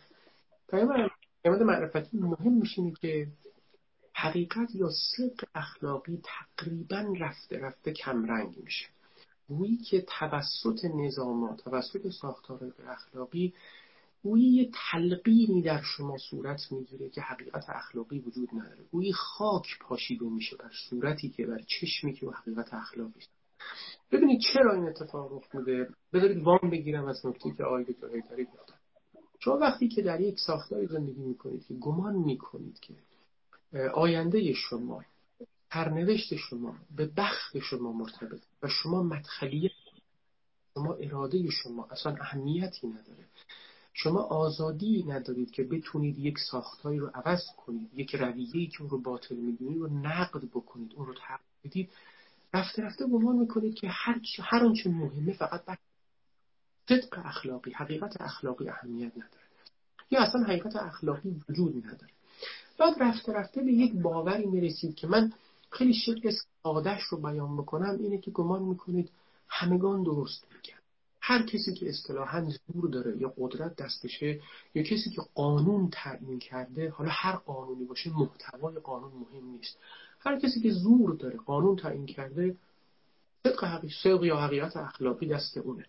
پیامد معرفتی مهم میشینه که حقیقت یا صدق اخلاقی تقریبا رفته رفته کمرنگ میشه. گویی که توسط نظامات توسط ساختارهای اخلاقی گویی یه تلقینی در شما صورت می‌گیره که حقیقت اخلاقی وجود نداره. گویی خاک پاشیده میشه بر صورتی که بر چشمی که و حقیقت اخلاقی ببینید چرا این اتفاق رخ میده بذارید وام بگیرم از نکته که آقای دکتر هیدری گفتن شما وقتی که در یک ساختاری زندگی می‌کنید که گمان می‌کنید که آینده شما سرنوشت شما به بخت شما مرتبط و شما مدخلیت شما اراده شما اصلا اهمیتی نداره. شما آزادی ندارید که بتونید یک ساختاری رو عوض کنید یک رویه‌ای که اون رو باطل می‌دونید رو نقد بکنید اون رو تغییر بدید. رفته رفته گمان می‌کنید که هر هر آنچه مهمه فقط بر صدق اخلاقی حقیقت اخلاقی اهمیت نداره. یا اصلا حقیقت اخلاقی وجود نداره. بعد رفته رفته به یک باوری می‌رسید که من خیلی شکل سادش رو بیان بکنم اینه که گمان می‌کنید همگان درست میگن. هر کسی که اصطلاحا زور داره یا قدرت دستشه یا کسی که قانون تعیین کرده حالا هر قانونی باشه محتوای قانون مهم نیست. هر کسی که زور داره قانون تعیین کرده صدق حقیقت یا حقیقت اخلاقی دست اونه.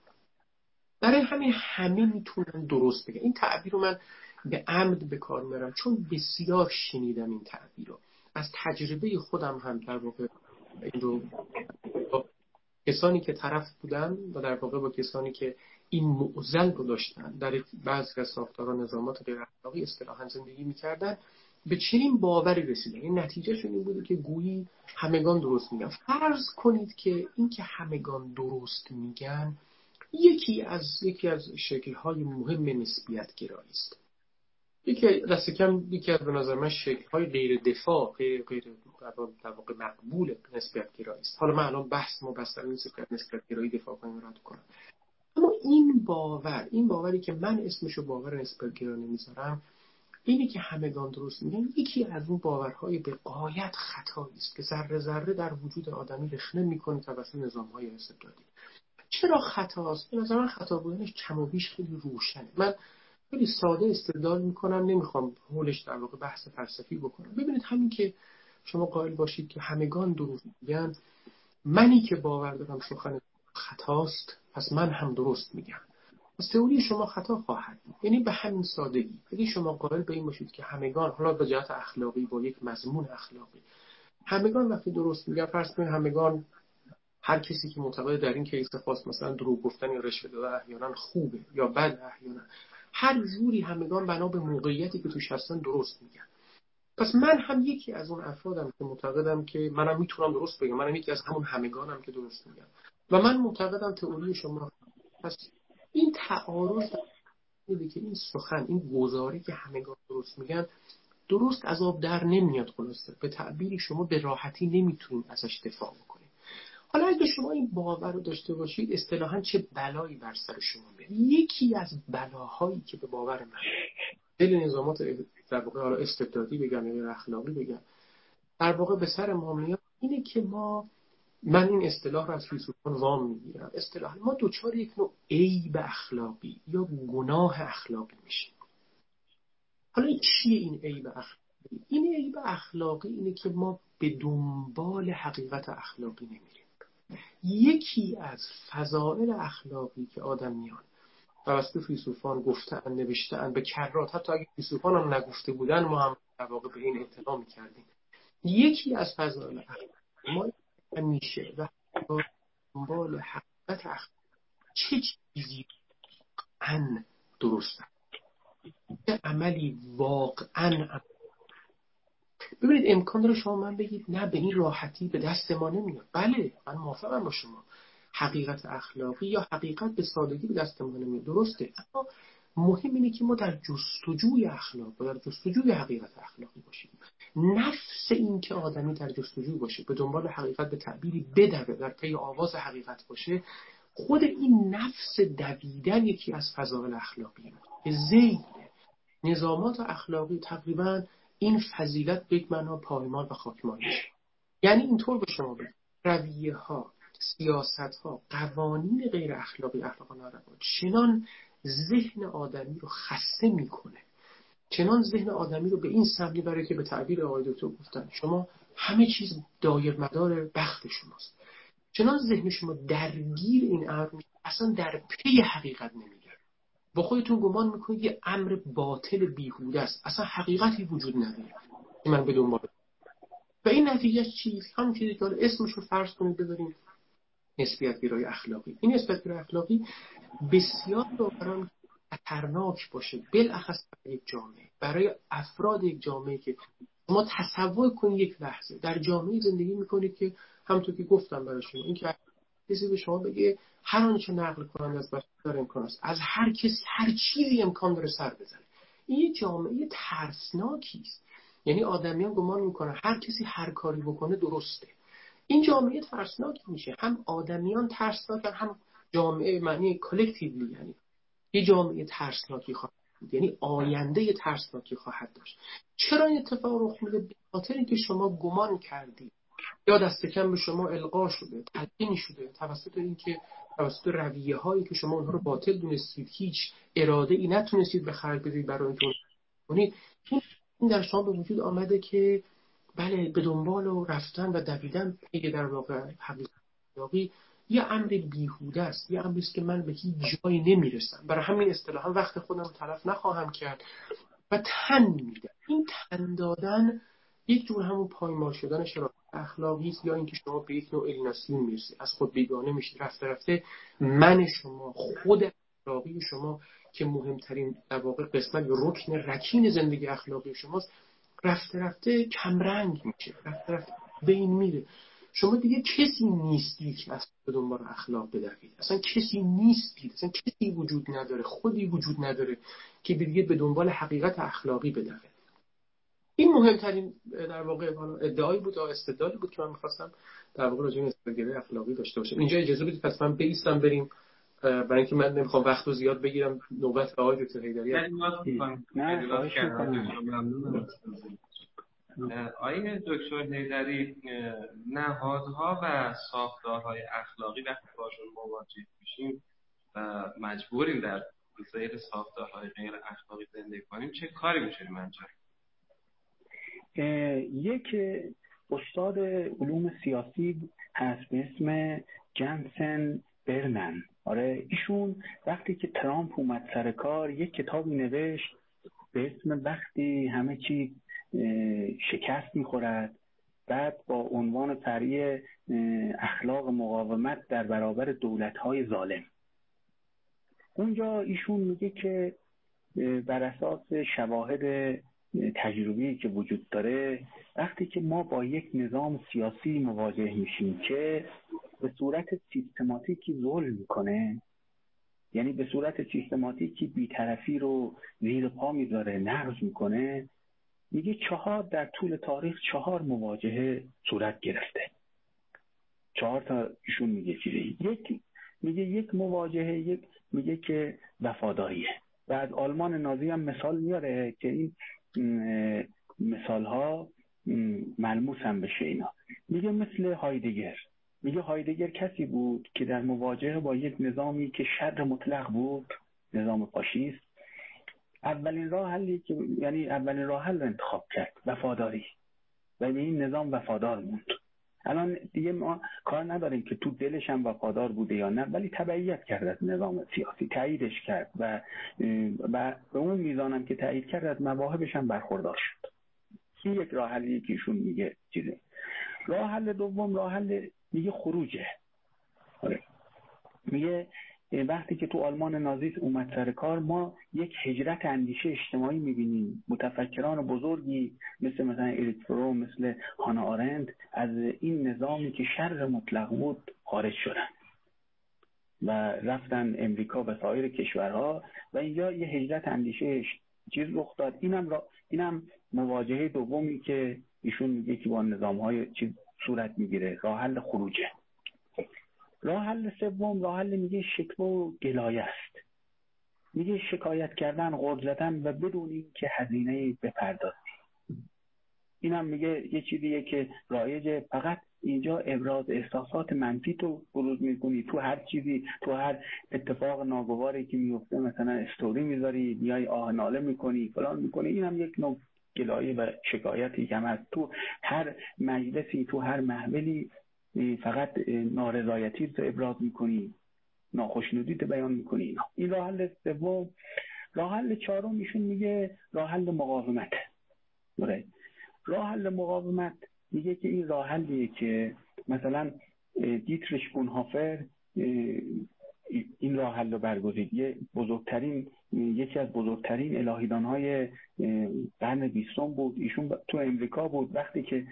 برای همین همه می‌تونن درست بگن. این تعبیر رو من به عمد به کار میرم چون بسیار شنیدم این تعبیر رو. از تجربه خودم هم در واقع این رو کسانی که طرف بودن و در واقع با کسانی که این معزل رو داشتن در بعضی از ساختاران نظامات غیر اخلاقی اصطلاحا زندگی می‌کردن به چنین باوری رسیدن. این نتیجه این بوده که گویی همگان درست میگن. فرض کنید که این که همگان درست میگن یکی از یکی از شکل‌های مهم نسبیت گرایی است. یکی دست کم یکی از به نظر من شکل های غیر دفاع غیر غیر در واقع مقبول نسبت گرایی است. حالا من الان بحث مبسل نیست که نسبت گرایی دفاع کنیم رد کنم. اما این باور این باوری که من اسمشو باور نسبت گرایی نمی‌ذارم اینی که همگان درست میگن یکی از اون باورهای به قایت خطایی است که ذره ذره در وجود آدمی رخنه می‌کنه توسط نظام های استبدادی. چرا خطاست؟ به نظر من خطا بودنش کم و بیش خیلی روشنه. من خیلی ساده استدلال می‌کنم نمی‌خوام حولش در واقع بحث فلسفی بکنم. ببینید همین که شما قائل باشید که همگان درست میگن منی که باور دارم سخن خطاست پس من هم درست میگم. پس تئوری شما خطا خواهد بود. یعنی به همین سادگی. اگه شما قائل به این باشید که همگان حالا به جهت اخلاقی با یک مضمون اخلاقی همگان وقتی درست میگن فرض کنید همگان هر کسی که معتقد در این کیس خاص مثلا دروغ گفتن یا رشوه دادن احیانا خوبه یا بد احیانا. هر جوری همگان بنا به موقعیتی که توش هستن درست میگن. پس من هم یکی از اون افرادم که معتقدم که منم می‌تونم درست بگم. منم یکی از همون همگانم که درست میگم. و من معتقدم تئوری شما پس این تعارض میده که این سخن این گزاره که همگان درست میگن درست از آب در نمیاد خلاصه. به تعبیری شما به راحتی نمی‌تونید ازش دفاع بکنید حالا اگه شما این باور رو داشته باشید اصطلاحا چه بلایی بر سر شما میاد؟ یکی از بلاهایی که به باور من دل نظامات در واقع حالا استبدادی بگم یا اخلاقی بگم در واقع به سر ما میاد اینه که ما من این اصطلاح رو از فیلسوفان وام می‌گیرم. اصطلاح ما دوچار یک نوع عیب اخلاقی یا گناه اخلاقی میشیم. حالا چیه این عیب اخلاقی؟ این عیب اخلاقی اینه که ما به دنبال حقیقت اخلاقی نمیریم. یکی از فضائل اخلاقی که آدمیان توسط فیلسوفان گفتن نوشتن به کرات حتی اگه فیلسوفان هم نگفته بودن ما هم در واقع به این اطلاع می‌کردیم. یکی از فضائل اخلاقی ما همیشه و دنبال حقیقت اخلاقی چه چیزی ان درسته چه عملی واقعا ببینید امکان داره شما من بگید نه به این راحتی به دست ما نمیاد. بله من موافقم با شما. حقیقت اخلاقی یا حقیقت به سادگی به دست ما نمیاد. درسته. اما مهم اینه که ما در جستجوی اخلاق در جستجوی حقیقت اخلاقی باشیم. نفس این که آدمی در جستجوی باشه به دنبال حقیقت به تعبیری بدوه در پی آواز حقیقت باشه خود این نفس دویدن یکی از فضایل اخلاقی که زیل نظامات اخلاقی تقریبا این فضیلت به معنا پایمان و خاکمال یعنی اینطور به شما بگم رویه ها سیاست ها قوانین غیر اخلاقی اخلاق ناروا چنان ذهن آدمی رو خسته می‌کنه چنان ذهن آدمی رو به این سمت می‌بره که به تعبیر آقای دکتر گفتن شما همه چیز دایر مدار بخت شماست. چنان ذهن شما درگیر این امر اصلا در پی حقیقت نمیگه با خودتون گمان می‌کنید یه امر باطل بیهوده است. اصلا حقیقتی وجود نداره. که من به دنبال. و این نتیجه چیز همون چیزی که اسمش رو فرض کنید بذاریم نسبیت گرای اخلاقی. این نسبیت گرای اخلاقی بسیار رو خطرناک باشه. بالاخص برای یک جامعه. برای افراد یک جامعه که شما تصور کنید یک لحظه. در جامعه زندگی می‌کنید که همونطور که گفتم برای شما این که کسی به شما بگه هر آنچه نقل کنند از بشر امکان است. از هر کسی هر چیزی امکان داره سر بزنه. این یه جامعه ترسناکی است. یعنی آدمیان گمان می‌کنن هر کسی هر کاری بکنه درسته. این جامعه ترسناکی میشه. هم آدمیان ترسناکن هم جامعه معنی کلکتیولی یعنی یه جامعه ترسناکی خواهد یعنی آینده ترسناکی خواهد داشت. چرا این اتفاق رخ میده؟ به خاطر اینکه شما گمان کردید. یا دست کم به شما القا شده تلقین شده توسط اینکه توسط رویه هایی که شما اونها رو باطل دونستید هیچ اراده ای نتونستید به خرج بدید برای اینکه کنید این در شما به وجود آمده که بله به دنبال و رفتن و دویدن پی در واقع حقیقی یه امر بیهوده است یه امری است که من به هیچ جایی نمی‌رسم. برای همین اصطلاحا وقت خودم رو تلف نخواهم کرد و تن میدم. این تن دادن یک جور همون پایمال شدن شرایط اخلاقی است یا اینکه شما به یک نوع الیناسیون می‌رسید از خود بیگانه میشید رفته رفته من شما خود اخلاقی شما که مهمترین در واقع قسمت رکن رکین زندگی اخلاقی شماست رفته رفته کمرنگ میشه. رفته رفته بین میره. شما دیگه کسی نیستید که از به دنبال اخلاق بدوید اصلا کسی نیستید اصلا کسی وجود نداره. خودی وجود نداره که دیگه به دنبال حقیقت اخلاقی بدوه این مهمترین در واقع ادعایی بود یا استدلالی بود که من می‌خواستم در واقع راجع به اخلاقی داشته باشم. اینجا اجازه بدید پس من بیستم بریم برای اینکه من نمی‌خوام وقت رو زیاد بگیرم نوبت آقای دکتر هیدری آیا دکتر هیدری نهادها و ساختارهای اخلاقی وقتی باشون مواجه میشیم و مجبوریم در زیر ساختارهای غیر اخلاقی زندگی کنیم چه کاری میشونیم انجام یک استاد علوم سیاسی هست به اسم جنسن برنن. آره ایشون وقتی که ترامپ اومد سر کار یک کتابی نوشت به اسم وقتی همه چی شکست می‌خورد بعد با عنوان فرعی اخلاق مقاومت در برابر دولت‌های ظالم. اونجا ایشون میگه که بر اساس شواهد تجربی که وجود داره وقتی که ما با یک نظام سیاسی مواجه میشیم که به صورت سیستماتیکی ظلم می‌کنه یعنی به صورت سیستماتیکی بیطرفی رو زیر پا می‌ذاره نقض می‌کنه میگه چهار در طول تاریخ چهار مواجهه صورت گرفته. چهار تا ایشون میگه چیزی. یک میگه یک مواجهه یک میگه که وفاداریه. و از آلمان نازی هم مثال میاره که این مثال ها ملموس هم بشه اینا. میگه مثل هایدگر. میگه هایدگر کسی بود که در مواجهه با یک نظامی که شر مطلق بود نظام فاشیست اولین راه حلی که یعنی اولین راه حل انتخاب کرد وفاداری. و به این نظام وفادار موند. الان دیگه ما کار نداریم که تو دلش هم وفادار بوده یا نه ولی تبعیت کرد از نظام سیاسی تاییدش کرد و به اون میزانم که تایید کرد از مواهبش هم برخوردار شد. این یک راه حلی که ایشون میگه چیزه. راه حل دوم راه حل میگه خروجه. آره. میگه وقتی که تو آلمان نازیس اومد سر کار ما یک هجرت اندیشه اجتماعی می‌بینیم. متفکران بزرگی مثل مثلا اریکفرو مثل هانا آرند از این نظامی که شر مطلق بود خارج شدن و رفتن امریکا و سایر کشورها و اینجا یه هجرت اندیشه چیز رخ داد. اینم را اینم مواجهه دومی که ایشون میگه که با نظام های چیز صورت می‌گیره راه حل خروجه. راه حل سوم راه حل میگه شکوه و گلایه است میگه شکایت کردن غرد زدن و بدون که هزینه بپردازی. اینم میگه یه چیزیه که رایج فقط اینجا ابراز احساسات منفی تو بروز می‌کنی تو هر چیزی تو هر اتفاق ناگواری که میفته مثلا استوری می‌ذاری بیای آه ناله می‌کنی فلان می‌کنی. اینم یک نوع گلایه و شکایتی که هست. تو هر مجلسی تو هر محولی فقط نارضایتی رو ابراز می‌کنی ناخشنودی رو بیان می‌کنی. اینا این راه حل سوم راه حل چهارم ایشون میگه راه حل مقاومت. بله. راه حل مقاومت میگه که این راه حلیه که مثلا دیترش بونهافر این راه حل رو برگزید. یه بزرگترین یکی از بزرگترین الهیدان های قرن بیستم بود. ایشون تو امریکا بود. وقتی که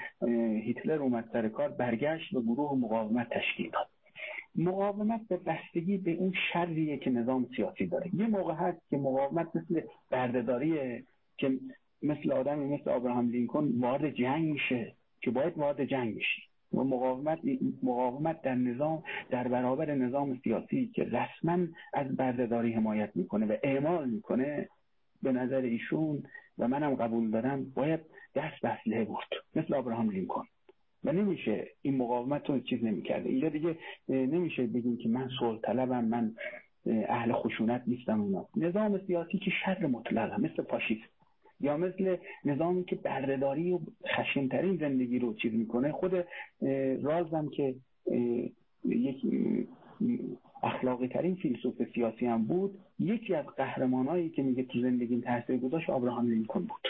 هیتلر اومد سر کار برگشت و گروه مقاومت تشکیل داد. مقاومت به بستگی به اون شریه که نظام سیاسی داره. یه موقع هست که مقاومت مثل بردهداریه که مثل آدمی مثل آبراهام لینکن وارد جنگ میشه که باید وارد جنگ بشی. و مقاومت مقاومت در نظام در برابر نظام سیاسی که رسما از بردهداری حمایت می‌کنه و اعمال می‌کنه به نظر ایشون و منم قبول دارم باید دست به برد. مثل ابراهام لینکن و نمیشه این مقاومت رو چیز نمی‌کرده اینجا دیگه نمیشه بگیم که من صلح طلبم من اهل خشونت نیستم اونا نظام سیاسی که شر مطلقه مثل فاشیست. یا مثل نظامی که بردهداری و خشنترین زندگی رو چیز می‌کنه خود رازم که یک اخلاقی ترین فیلسوف سیاسی هم بود یکی از قهرمانایی که میگه تو زندگی تاثیر گذاشت آبراهام لینکن بود.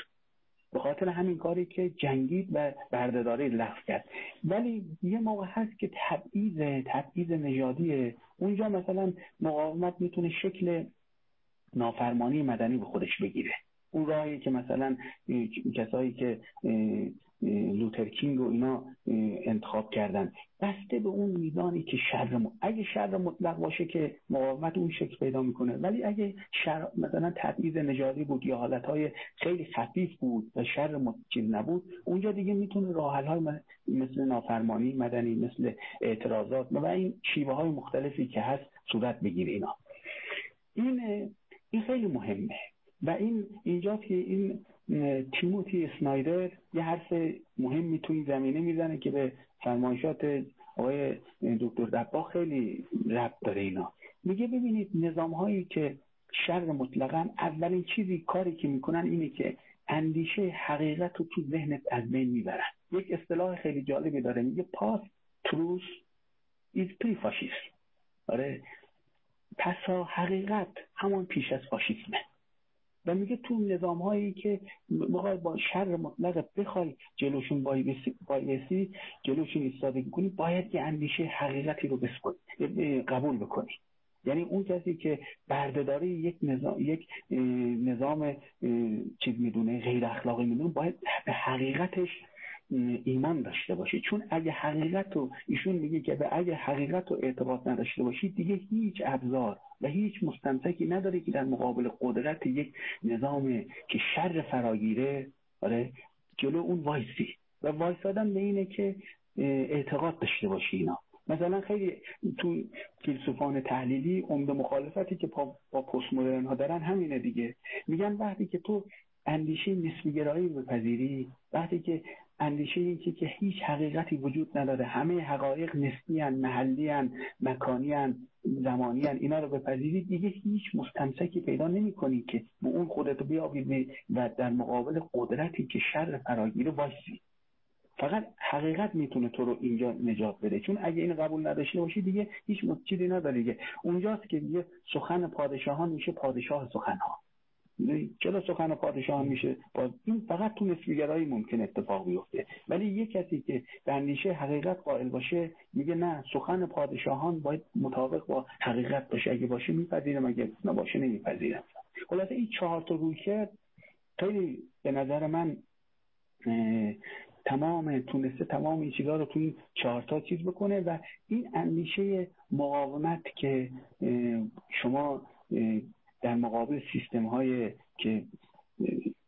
به خاطر همین کاری که جنگید و بردهداری لغو کرد. ولی یه موقع هست که تبعیض تبعیض نژادی اونجا مثلا مقاومت می‌تونه شکل نافرمانی مدنی به خودش بگیره. اون راهی که مثلا کسایی که لوترکینگ و اینا انتخاب کردن. بسته به اون میزانی که شر م... اگه شر مطلق باشه که مقاومت اون شکل پیدا می‌کنه ولی اگه شر مثلا تبعیض نژادی بود یا حالتهای خیلی خفیف بود و شر م... چیز نبود اونجا دیگه می‌تونه راه های مثل نافرمانی مدنی مثل اعتراضات و این شیوه های مختلفی که هست صورت بگیره اینا. این این خیلی مهمه. و این اینجا که این تیموتی اسنایدر یه حرف مهمی تو این زمینه می‌زنه که به فرمایشات آقای دکتر دبا خیلی ربط داره اینا. میگه ببینید نظام هایی که شر مطلقا اولین چیزی کاری که می‌کنن اینه که اندیشه حقیقت رو تو ذهنت از بین می‌برن. یک اصطلاح خیلی جالبی داره میگه پاس تروس ایز پری فاشیست آره. پسا حقیقت همان پیش از فاشیسمه. و میگه تو نظام هایی که بخوای با شر مطلق بخوای جلوشون بایسی جلوشون ایستادگی کنی باید یه اندیشه حقیقتی رو قبول بکنی. یعنی اون کسی که بردهداری یک نظام یک نظام چیز می‌دونه غیر اخلاقی می‌دونه باید به حقیقتش ایمان داشته باشی. چون اگه حقیقت رو ایشون میگه که به اگه حقیقت رو اعتقاد نداشته باشی دیگه هیچ ابزار و هیچ مستمسکی نداره که در مقابل قدرت یک نظام که شر فراگیره آره جلو اون وایسی. و وایسادن به اینه که اعتقاد داشته باشی اینا. مثلا خیلی تو فیلسوفان تحلیلی عمده مخالفتی که با پست مدرن ها دارن همینه دیگه. میگن وقتی که تو اندیشه نسبی گرایی بپذیری وقتی که اندیشه این که هیچ حقیقتی وجود نداره. همه حقایق نسبی هن، محلی هن، مکانی هن، زمانی هن. اینا رو بپذیرید. دیگه هیچ مستمسکی پیدا نمی کنید که به اون خودتو بیابید و در مقابل قدرتی که شر فراگیره وایسی فقط حقیقت می‌تونه تو رو اینجا نجات بده. چون اگه این قبول نداشته باشی دیگه هیچ چیزی نداره دیگه اونجاست که دیگه سخن پادشاهان میشه پادشاه سخنها. چرا سخن پادشاه میشه. باز این فقط تو نسبیگرایی ممکن اتفاق بیفته. ولی یه کسی که به اندیشه حقیقت قائل باشه میگه نه سخن پادشاهان باید مطابق با حقیقت باشه. اگه باشه میپذیرم اگه نباشه نمیپذیرم. خلاصه این چهار تا رویکرد خیلی به نظر من تمام تونسته تمام این چیزها رو تو این چهارتا چیز بکنه و این اندیشه مقاومت که شما در مقابل سیستم های که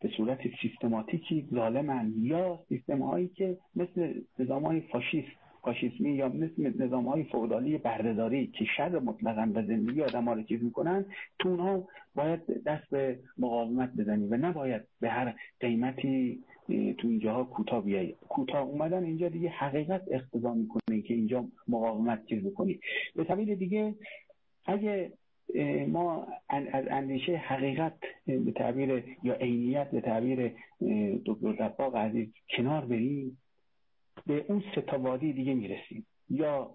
به صورت سیستماتیکی ظالمن یا سیستم هایی که مثل نظام های فاشیست فاشیسمی یا مثل نظام های فودالی بردهداری که شر مطلقا و زندگی آدم ها رو چیز می‌کنن تو اونها باید دست به مقاومت بزنی و نباید به هر قیمتی تو اینجاها کوتاه بیایی. کوتاه اومدن اینجا دیگه حقیقت اقتضا می‌کنه که اینجا مقاومت چیز بکنی. به طبیل دیگه اگه ما از اندیشه حقیقت به تعبیر یا عینیت به تعبیر دکتر دفاق عزیز کنار بریم به اون ستاوادی دیگه می‌رسیم. یا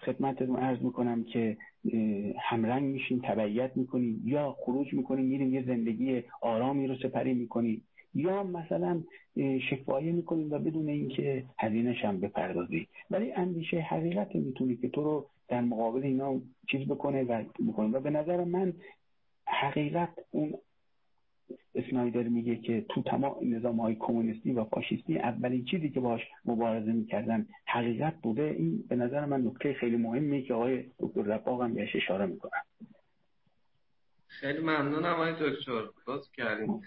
خدمتتون عرض می‌کنم که همرنگ میشیم تبعیت می‌کنیم یا خروج می‌کنیم میریم یه زندگی آرامی رو سپری می‌کنیم یا مثلا شکوایه می‌کنیم و بدون اینکه هزینهش هم بپردازی ولی اندیشه حقیقت می‌تونی که تو رو در مقابل اینا چیز بکنه و بکنه. و به نظر من حقیقت اون اسنایدر میگه که تو تمام نظام های کمونیستی و فاشیستی اولین چیزی که باش مبارزه می‌کردن حقیقت بوده. این به نظر من نکته خیلی مهمیه که آقای دکتر رفاق هم بهش اشاره می‌کنن خیلی ممنونم آقای دکتر. لطف کردیم.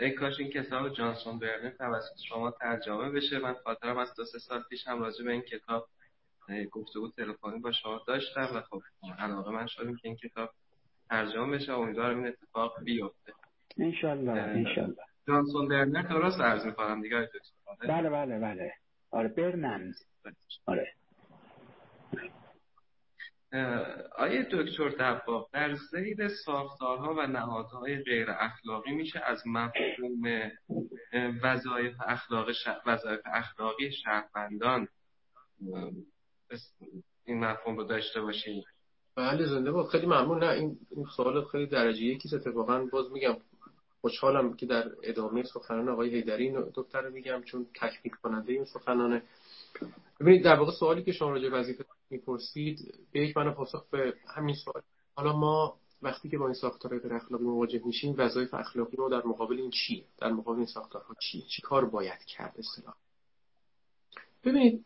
ای کاش این کتاب جانسون برنر توسط شما ترجمه بشه. من خاطرم از دو سه سال پیش هم راجع به این کتاب گفتگو تلفنی با شما داشتم و خب علاقه من شدیم که این کتاب ترجمه بشه. امیدوارم این اتفاق بیفته. انشالله انشالله. جانسون برنر درست عرض می‌کنم دیگه بله بله بله. آره برنن آره. آیا دکتر دباغ در زیر ساختارها و نهادهای غیر اخلاقی میشه از مفهوم وظایف اخلاقی وظایف اخلاقی شهروندان این مفهوم رو داشته باشیم. بله زنده با خیلی ممنون. نه این, این سوال خیلی درجه یکی اتفاقا باز میگم خوشحالم که در ادامه سخنان آقای هیدری دکتر میگم چون تکمیل کننده این سخنانه. ببینید در واقع سوالی که شما راجع وظیفه می‌پرسید به یک معنی پاسخ به همین سوال. حالا ما وقتی که با این ساختارهای غیر اخلاقی مواجه میشیم وظایف اخلاقی ما در مقابل این چیه؟ در مقابل این ساختارها چیه؟ چی کار باید کرد؟ اصطلاح ببینید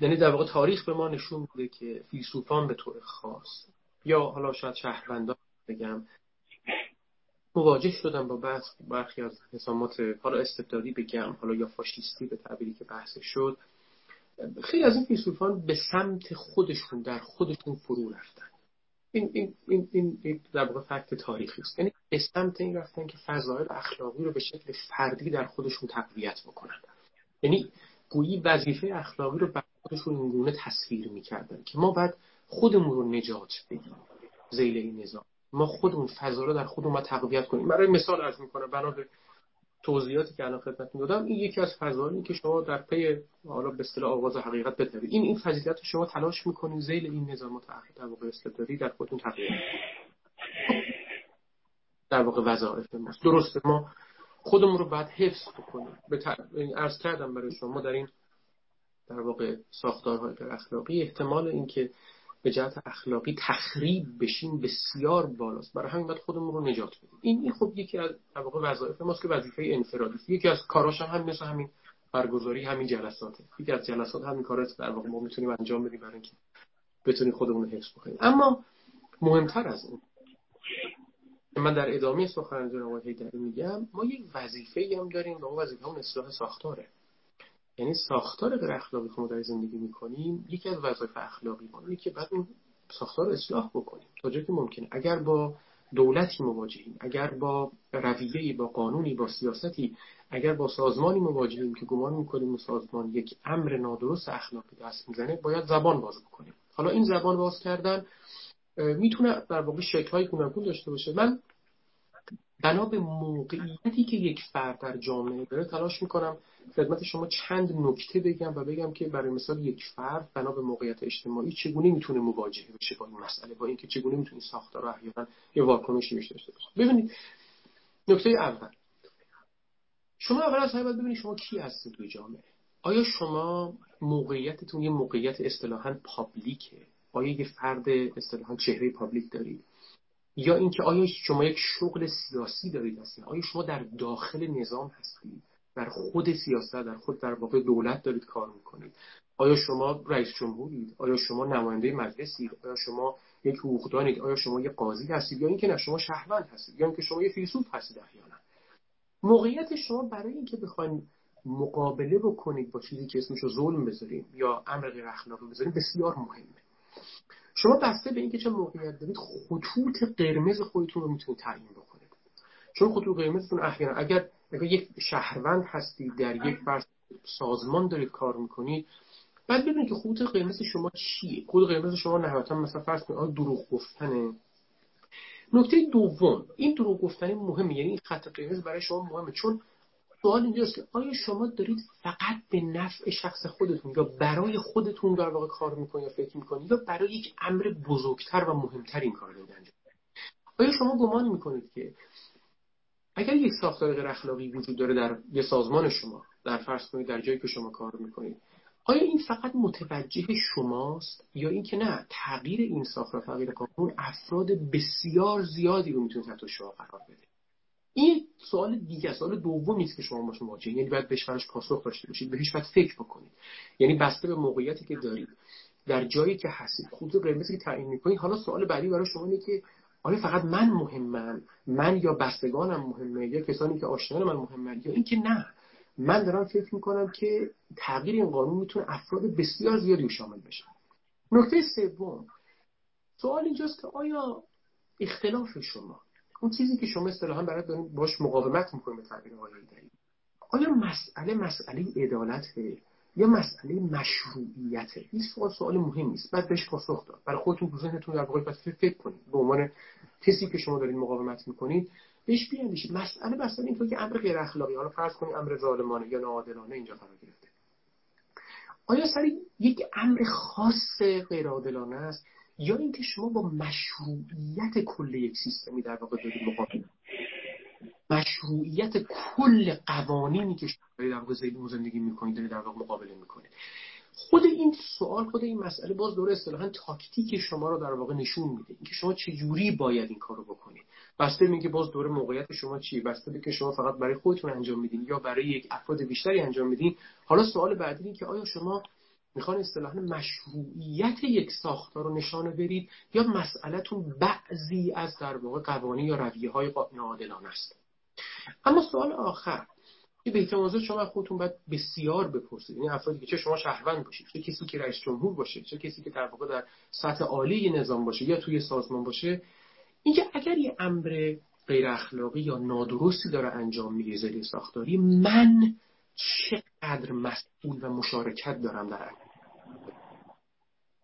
یعنی در واقع تاریخ به ما نشون میده که فیلسوفان به طور خاص یا حالا شاید شهروندان بگم مواجه شدن با بحث برخی از نظامات حالا استبدادی بگم حالا یا فاشیستی به تعبیری که بحث شد خیلی از این فیلسوفان به سمت خودشون در خودشون فرو رفتن. این, این, این, این در واقع فکت تاریخی است. یعنی به سمت این رفتن که فضایل اخلاقی رو به شکل فردی در خودشون تقویت بکنن. یعنی گویی وظیفه اخلاقی رو بر خودشون اینگونه تصویر می‌کردن که ما بعد خودمون رو نجات بدیم زیل این نظام. ما خودمون فضا رو در خودمون ما تقویت کنیم. برای مثال عرض می‌کنم بنا به توضیحاتی که الان خدمتتون دادم این یکی از فضایی که شما در پی حالا به اصطلاح آغاز حقیقت بترید این این فضیلت شما تلاش می‌کنید زیل این نظام در واقع استبدادی در خودتون تقویت در واقع وظایف ماست. درسته ما خودمون رو باید حفظ بکنیم. به عرض کردم برای شما در این در واقع ساختارهای اخلاقی. احتمال اینکه به جهت اخلاقی تخریب بشیم بسیار بالاست. برای همین باید خودمون رو نجات بدیم. این این خب یکی از در واقع وظایف ماست که وظیفه انفرادی یکی از کاراش هم, مثل همین برگزاری همین جلساته. یکی از جلسات همین کارات در واقع ما می‌تونیم انجام بدیم برای اینکه بتونیم خودمون رو حفظ بکنیم. اما مهمتر از اون من در ادامه سخن جناب هیدری میگم ما یک وظیفه هم داریم و اون وظیفه هم اصلاح ساختاره. یعنی ساختار غیر اخلاقی که ما در زندگی می‌کنیم یکی از وظایف اخلاقی ما که بعد اون ساختار رو اصلاح بکنیم تا جایی که ممکنه اگر با دولتی مواجهیم اگر با رویه‌ای با قانونی با سیاستی اگر با سازمانی مواجهیم که گمان می‌کنیم اون سازمان یک امر نادرست اخلاقی دست می‌زنه باید زبان باز بکنیم. حالا این زبان باز کردن می‌تونه در واقع شکل‌های گوناگون داشته باشه. من بنا به موقعیتی که یک فرد در جامعه داره تلاش می‌کنم خدمت شما چند نکته بگم و بگم که برای مثال یک فرد بنا به موقعیت اجتماعی چگونه می‌تونه مواجهه بشه با این مسئله با اینکه چگونه می‌تونه ساختار رو احیانا یه واکنشی بهش داشته باشه. ببینید نکته اول. شما اول از همه ببینید شما کی هستید توی جامعه. آیا شما موقعیتتون یه موقعیت اصطلاحا پابلیکه آیا یه فرد اصطلاحا چهره پابلیک دارید؟ یا اینکه آیا شما یک شغل سیاسی دارید هستید آیا شما در داخل نظام هستید؟ در خود سیاست در خود در واقع دولت دارید کار می‌کنید؟ آیا شما رئیس جمهورید؟ آیا شما نماینده مجلسید؟ آیا شما یک حقوقدانید؟ آیا شما یک قاضی هستید؟ یا اینکه نه شما شهروند هستید؟ یا اینکه شما یک فیلسوف هستید احیانا؟ موقعیت شما برای اینکه بخواید مقابله بکنید با چیزی که اسمش رو ظلم بذاریم یا امر غیر اخلاقی بذاریم بسیار مهمه. شما بسته به اینکه چه موقعیت دارید خطوط قرمز خودتون رو می‌تونید تعیین بکنید. چون خطوط قرمزتون احیانا اگر اگر یک شهروند هستید در یک فرض سازمان دارید کار می‌کنید بعد ببینید که خطوط قرمز شما چیه؟ خطوط قرمز شما نهایتا مثلا فرض کنید دروغ گفتنه. نکته دوم این دروغ گفتن مهمه یعنی این خط قرمز برای شما مهمه. چون سوال اینجاست که آیا شما دارید فقط به نفع شخص خودتون یا برای خودتون در واقع کار می‌کنید یا فکر می‌کنید یا برای یک امر بزرگتر و مهمتر این کار دارید انجام آیا شما گمان می‌کنید که اگر یک ساختار غیر اخلاقی وجود داره در یه سازمان شما در فرض کنید در جایی که شما کار می‌کنید آیا این فقط متوجه شماست یا اینکه نه تغییر این ساختار تغییر قانون افراد بسیار زیادی رو می‌تونه تحت شما قرار بده؟ این سوال دیگه سوال دومی است که شما باش مواجه یعنی باید بهش پاسخ داشته باشید بهش باید فکر بکنید. یعنی بسته به موقعیتی که دارید. در جایی که هستید خود قرمزی که تعیین می‌کنید حالا سوال بعدی برای شما اینه که آیا فقط من مهمم؟ من یا بستگانم مهمه؟ یا کسانی که آشنایان من مهمن؟ یا اینکه نه. من دارم فکر می‌کنم که تغییر این قانون می‌تونه افراد بسیار زیادی رو شامل بشه نکته سوم. سوال اینجاست که آیا اختلاف شما اون چیزی که شما اصطلاحا برای باش مقاومت می‌کنید به تعبیر آقای آیا مسئله مسئله عدالته یا مسئله مشروعیته؟ این سوال سوال مهم نیست. بعد بهش پاسخ داد. برای خودتون تو ذهنتون در واقع فکر کنید. به عنوان کسی که شما دارید مقاومت می‌کنید بهش بیاندیشید. مسئله مسئله اینطور که امر غیر اخلاقی حالا فرض کنید امر ظالمانه یا ناعادلانه اینجا قرار گرفته. آیا سر یک امر خاص غیر عادلانه است؟ یا اینکه شما با مشروعیت کل یک سیستمی در واقع دارید مقابله مشروعیت کل قوانینی که شما در واقع زندگی می‌کنید در واقع مقابله می‌کنید. خود این سوال خود این مسئله باز دوره اصطلاحا تاکتیک شما رو در واقع نشون میده. اینکه شما چجوری باید این کارو بکنید. بسته که باز دوره موقعیت شما چی بسته به که شما فقط برای خودتون انجام میدین یا برای یک افراد بیشتری انجام میدین؟ حالا سوال بعدی این که آیا شما می‌خوان اصطلاحا مشروعیت یک ساختار رو نشانه برید یا مسئلهتون بعضی از در واقع قوانین یا رویه های ناعادلانه است. اما سوال آخر که به احتمال شما خودتون باید بسیار بپرسید. یعنی افرادی که چه شما شهروند باشید چه کسی که رئیس جمهور باشه چه کسی که در واقع در سطح عالی نظام باشه یا توی سازمان باشه اینکه اگر یه امر غیر اخلاقی یا نادرستی داره انجام می‌گیره ساختاری من چقدر مسئول و مشارکت دارم در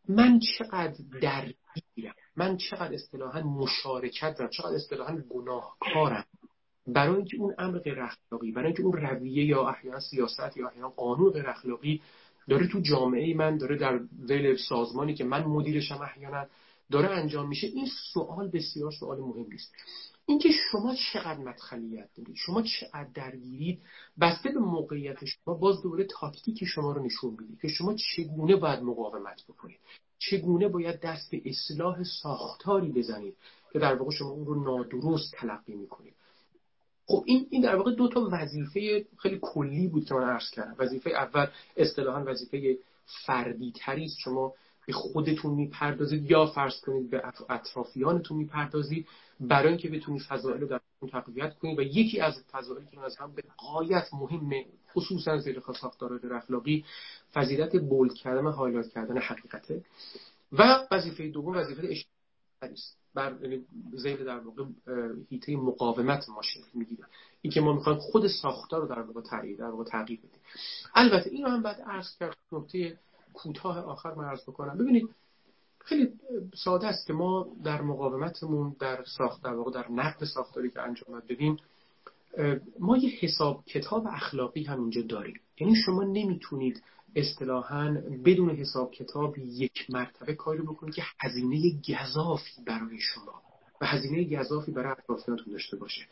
من چقدر درگیرم من چقدر اصطلاحا مشارکت دارم چقدر اصطلاحا گناهکارم. برای اینکه اون امر غیر اخلاقی برای اینکه اون رویه یا احیانا سیاست یا احیانا قانون غیر اخلاقی داره تو جامعه من داره در ذیل سازمانی که من مدیرشم احیانا داره انجام میشه این سوال بسیار سوال مهمی است اینکه شما چقدر مدخلیت دارید شما چقدر درگیرید بسته به موقعیت شما باز دوره تاکتیک شما رو نشون میده که شما چگونه باید مقاومت بکنید چگونه باید دست به اصلاح ساختاری بزنید که در واقع شما اون رو نادرست تلقی می‌کنید. خب این این در واقع دو تا وظیفه خیلی کلی بود که من عرض کردم. وظیفه اول اصطلاحا وظیفه فردی تری است. شما به خودتون می‌پردازید یا فرض کنید به اطرافیانتون می‌پردازید برای اینکه بتونید فضایل رو در تقویت کنید و یکی از فضایلی که از هم به غایت مهمه خصوصا زیر ساختارهای اخلاقی فضیلت bold کردن و highlight کردن حقیقته. و وظیفه دوم وظیفه اجتماعی است. بر زیر در واقع حیطه مقاومت ما شکل می‌گیره. این که ما می‌خوایم خود ساختار رو در واقع تغییر در واقع تغییر بدیم. البته اینو هم بعد عرض کرد نکته کوتاه آخر من عرض بکنم. ببینید خیلی ساده است که ما در مقاومتمون در ساخت در واقع در نقد ساختاری که انجام بدیم ما یه حساب کتاب اخلاقی هم اینجا داریم. یعنی شما نمی‌تونید اصطلاحا بدون حساب کتاب یک مرتبه کاری بکنید که هزینه گذافی برای شما و هزینه گذافی برای اطرافیانتون داشته باشه.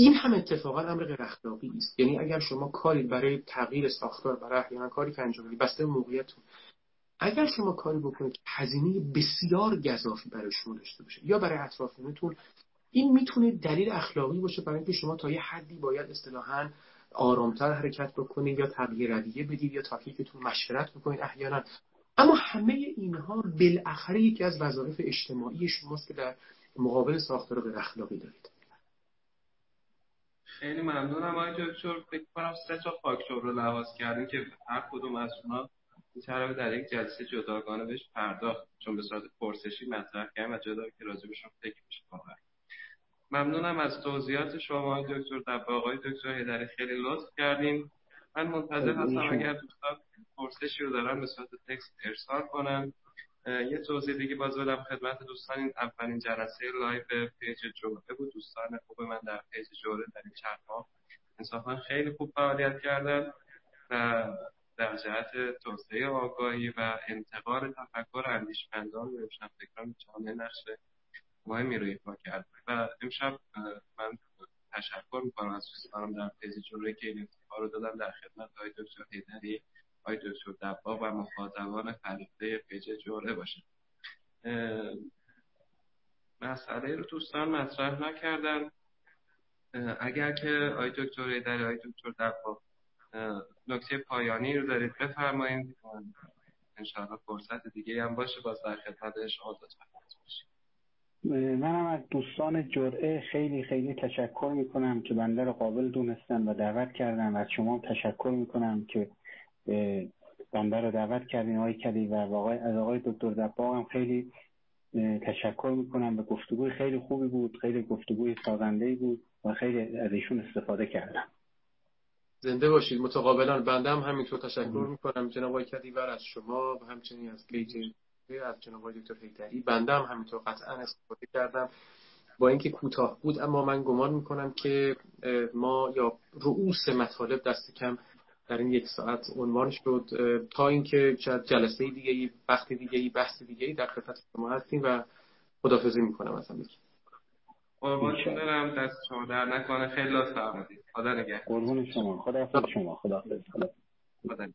این هم اتفاقا امر غیر اخلاقی است یعنی اگر شما کاری برای تغییر ساختار برای احیانا کاری که انجام بدید بسته موقعیتتون اگر شما کاری بکنید که هزینه بسیار گذافی برای شما داشته باشه یا برای اطرافیانتون این می‌تونه دلیل اخلاقی باشه برای اینکه شما تا یه حدی باید اصطلاحا آرامتر حرکت بکنید یا تغییر رویه بدید یا تاکلیفتون مشورت بکنید احیانا. اما همه اینها بالاخره یکی از وظایف اجتماعی شماست که در مقابل ساختار غیر اخلاقی دارید. خیلی ممنونم. آقای دکتر فکر کنم سه تا فاکتور رو لحاظ کردیم که هر کدوم از اونها می‌تونه در یک جلسه جداگانه بهش پرداخت. چون به صورت پرسشی مطرح کردیم و جدا که راجبشون فکر میشه ممنونم از توضیحات شما دکتر. دبا آقای دکتر هیدری خیلی لطف کردیم من منتظر هستم اگر دوستان پرسشی رو دارن به صورت text ارسال کنن. یه توضیح دیگه باز بدم خدمت دوستان این اولین جلسه live page جرعه بود. دوستان خوب من در page جرعه در این چند ماه انصافا خیلی خوب فعالیت کردن و در جهت توسعه آگاهی و انتقال تفکر اندیشمندان و روشنفکران جامعه نقش مهمی رو ایفا کرد و امشب من تشکر می‌کنم از دوستانم در پیج جوره که این افتخار رو دادم در خدمت های دکتر هیدری های دکتر دبا و مخاطبان فریقه پیج جوره باشه مسئله رو دوستان مطرح نکردن. اگر که آی دکتر هیدری آی دکتر دبا نکته پایانی رو دارید بفرمایید. انشاءالله فرصت دیگه هم باشه باز در خدمت شما لطفا منم از دوستان جرعه خیلی خیلی تشکر می‌کنم که بنده رو قابل دونستن و دعوت کردن از شما تشکر می‌کنم که بنده رو دعوت کردین. آقای کلی و از آقای دکتر دباغ هم خیلی تشکر می‌کنم. و گفتگوی خیلی خوبی بود خیلی گفتگوی سازنده بود و خیلی از ایشون استفاده کردم. زنده باشید متقابلا بنده هم همینطور تشکر می‌کنم. جناب آقای کدیور از شما و همچنین از پیج از جناب آقای دکتر هیدری بنده هم همینطور قطعا استفاده کردم. با اینکه کوتاه بود اما من گمان می‌کنم که ما یا رؤوس مطالب دست کم در این یک ساعت عنوان شد تا اینکه جلسه دیگه ای وقت دیگه ای بحث دیگه ای در خدمت شما هستیم و خدافظی می‌کنم از همه قربانتون برم دست شما در نکنه. خیلی لطف فرمودید. خدا نگهدار. قربون شما. خدا شما. خدا خدا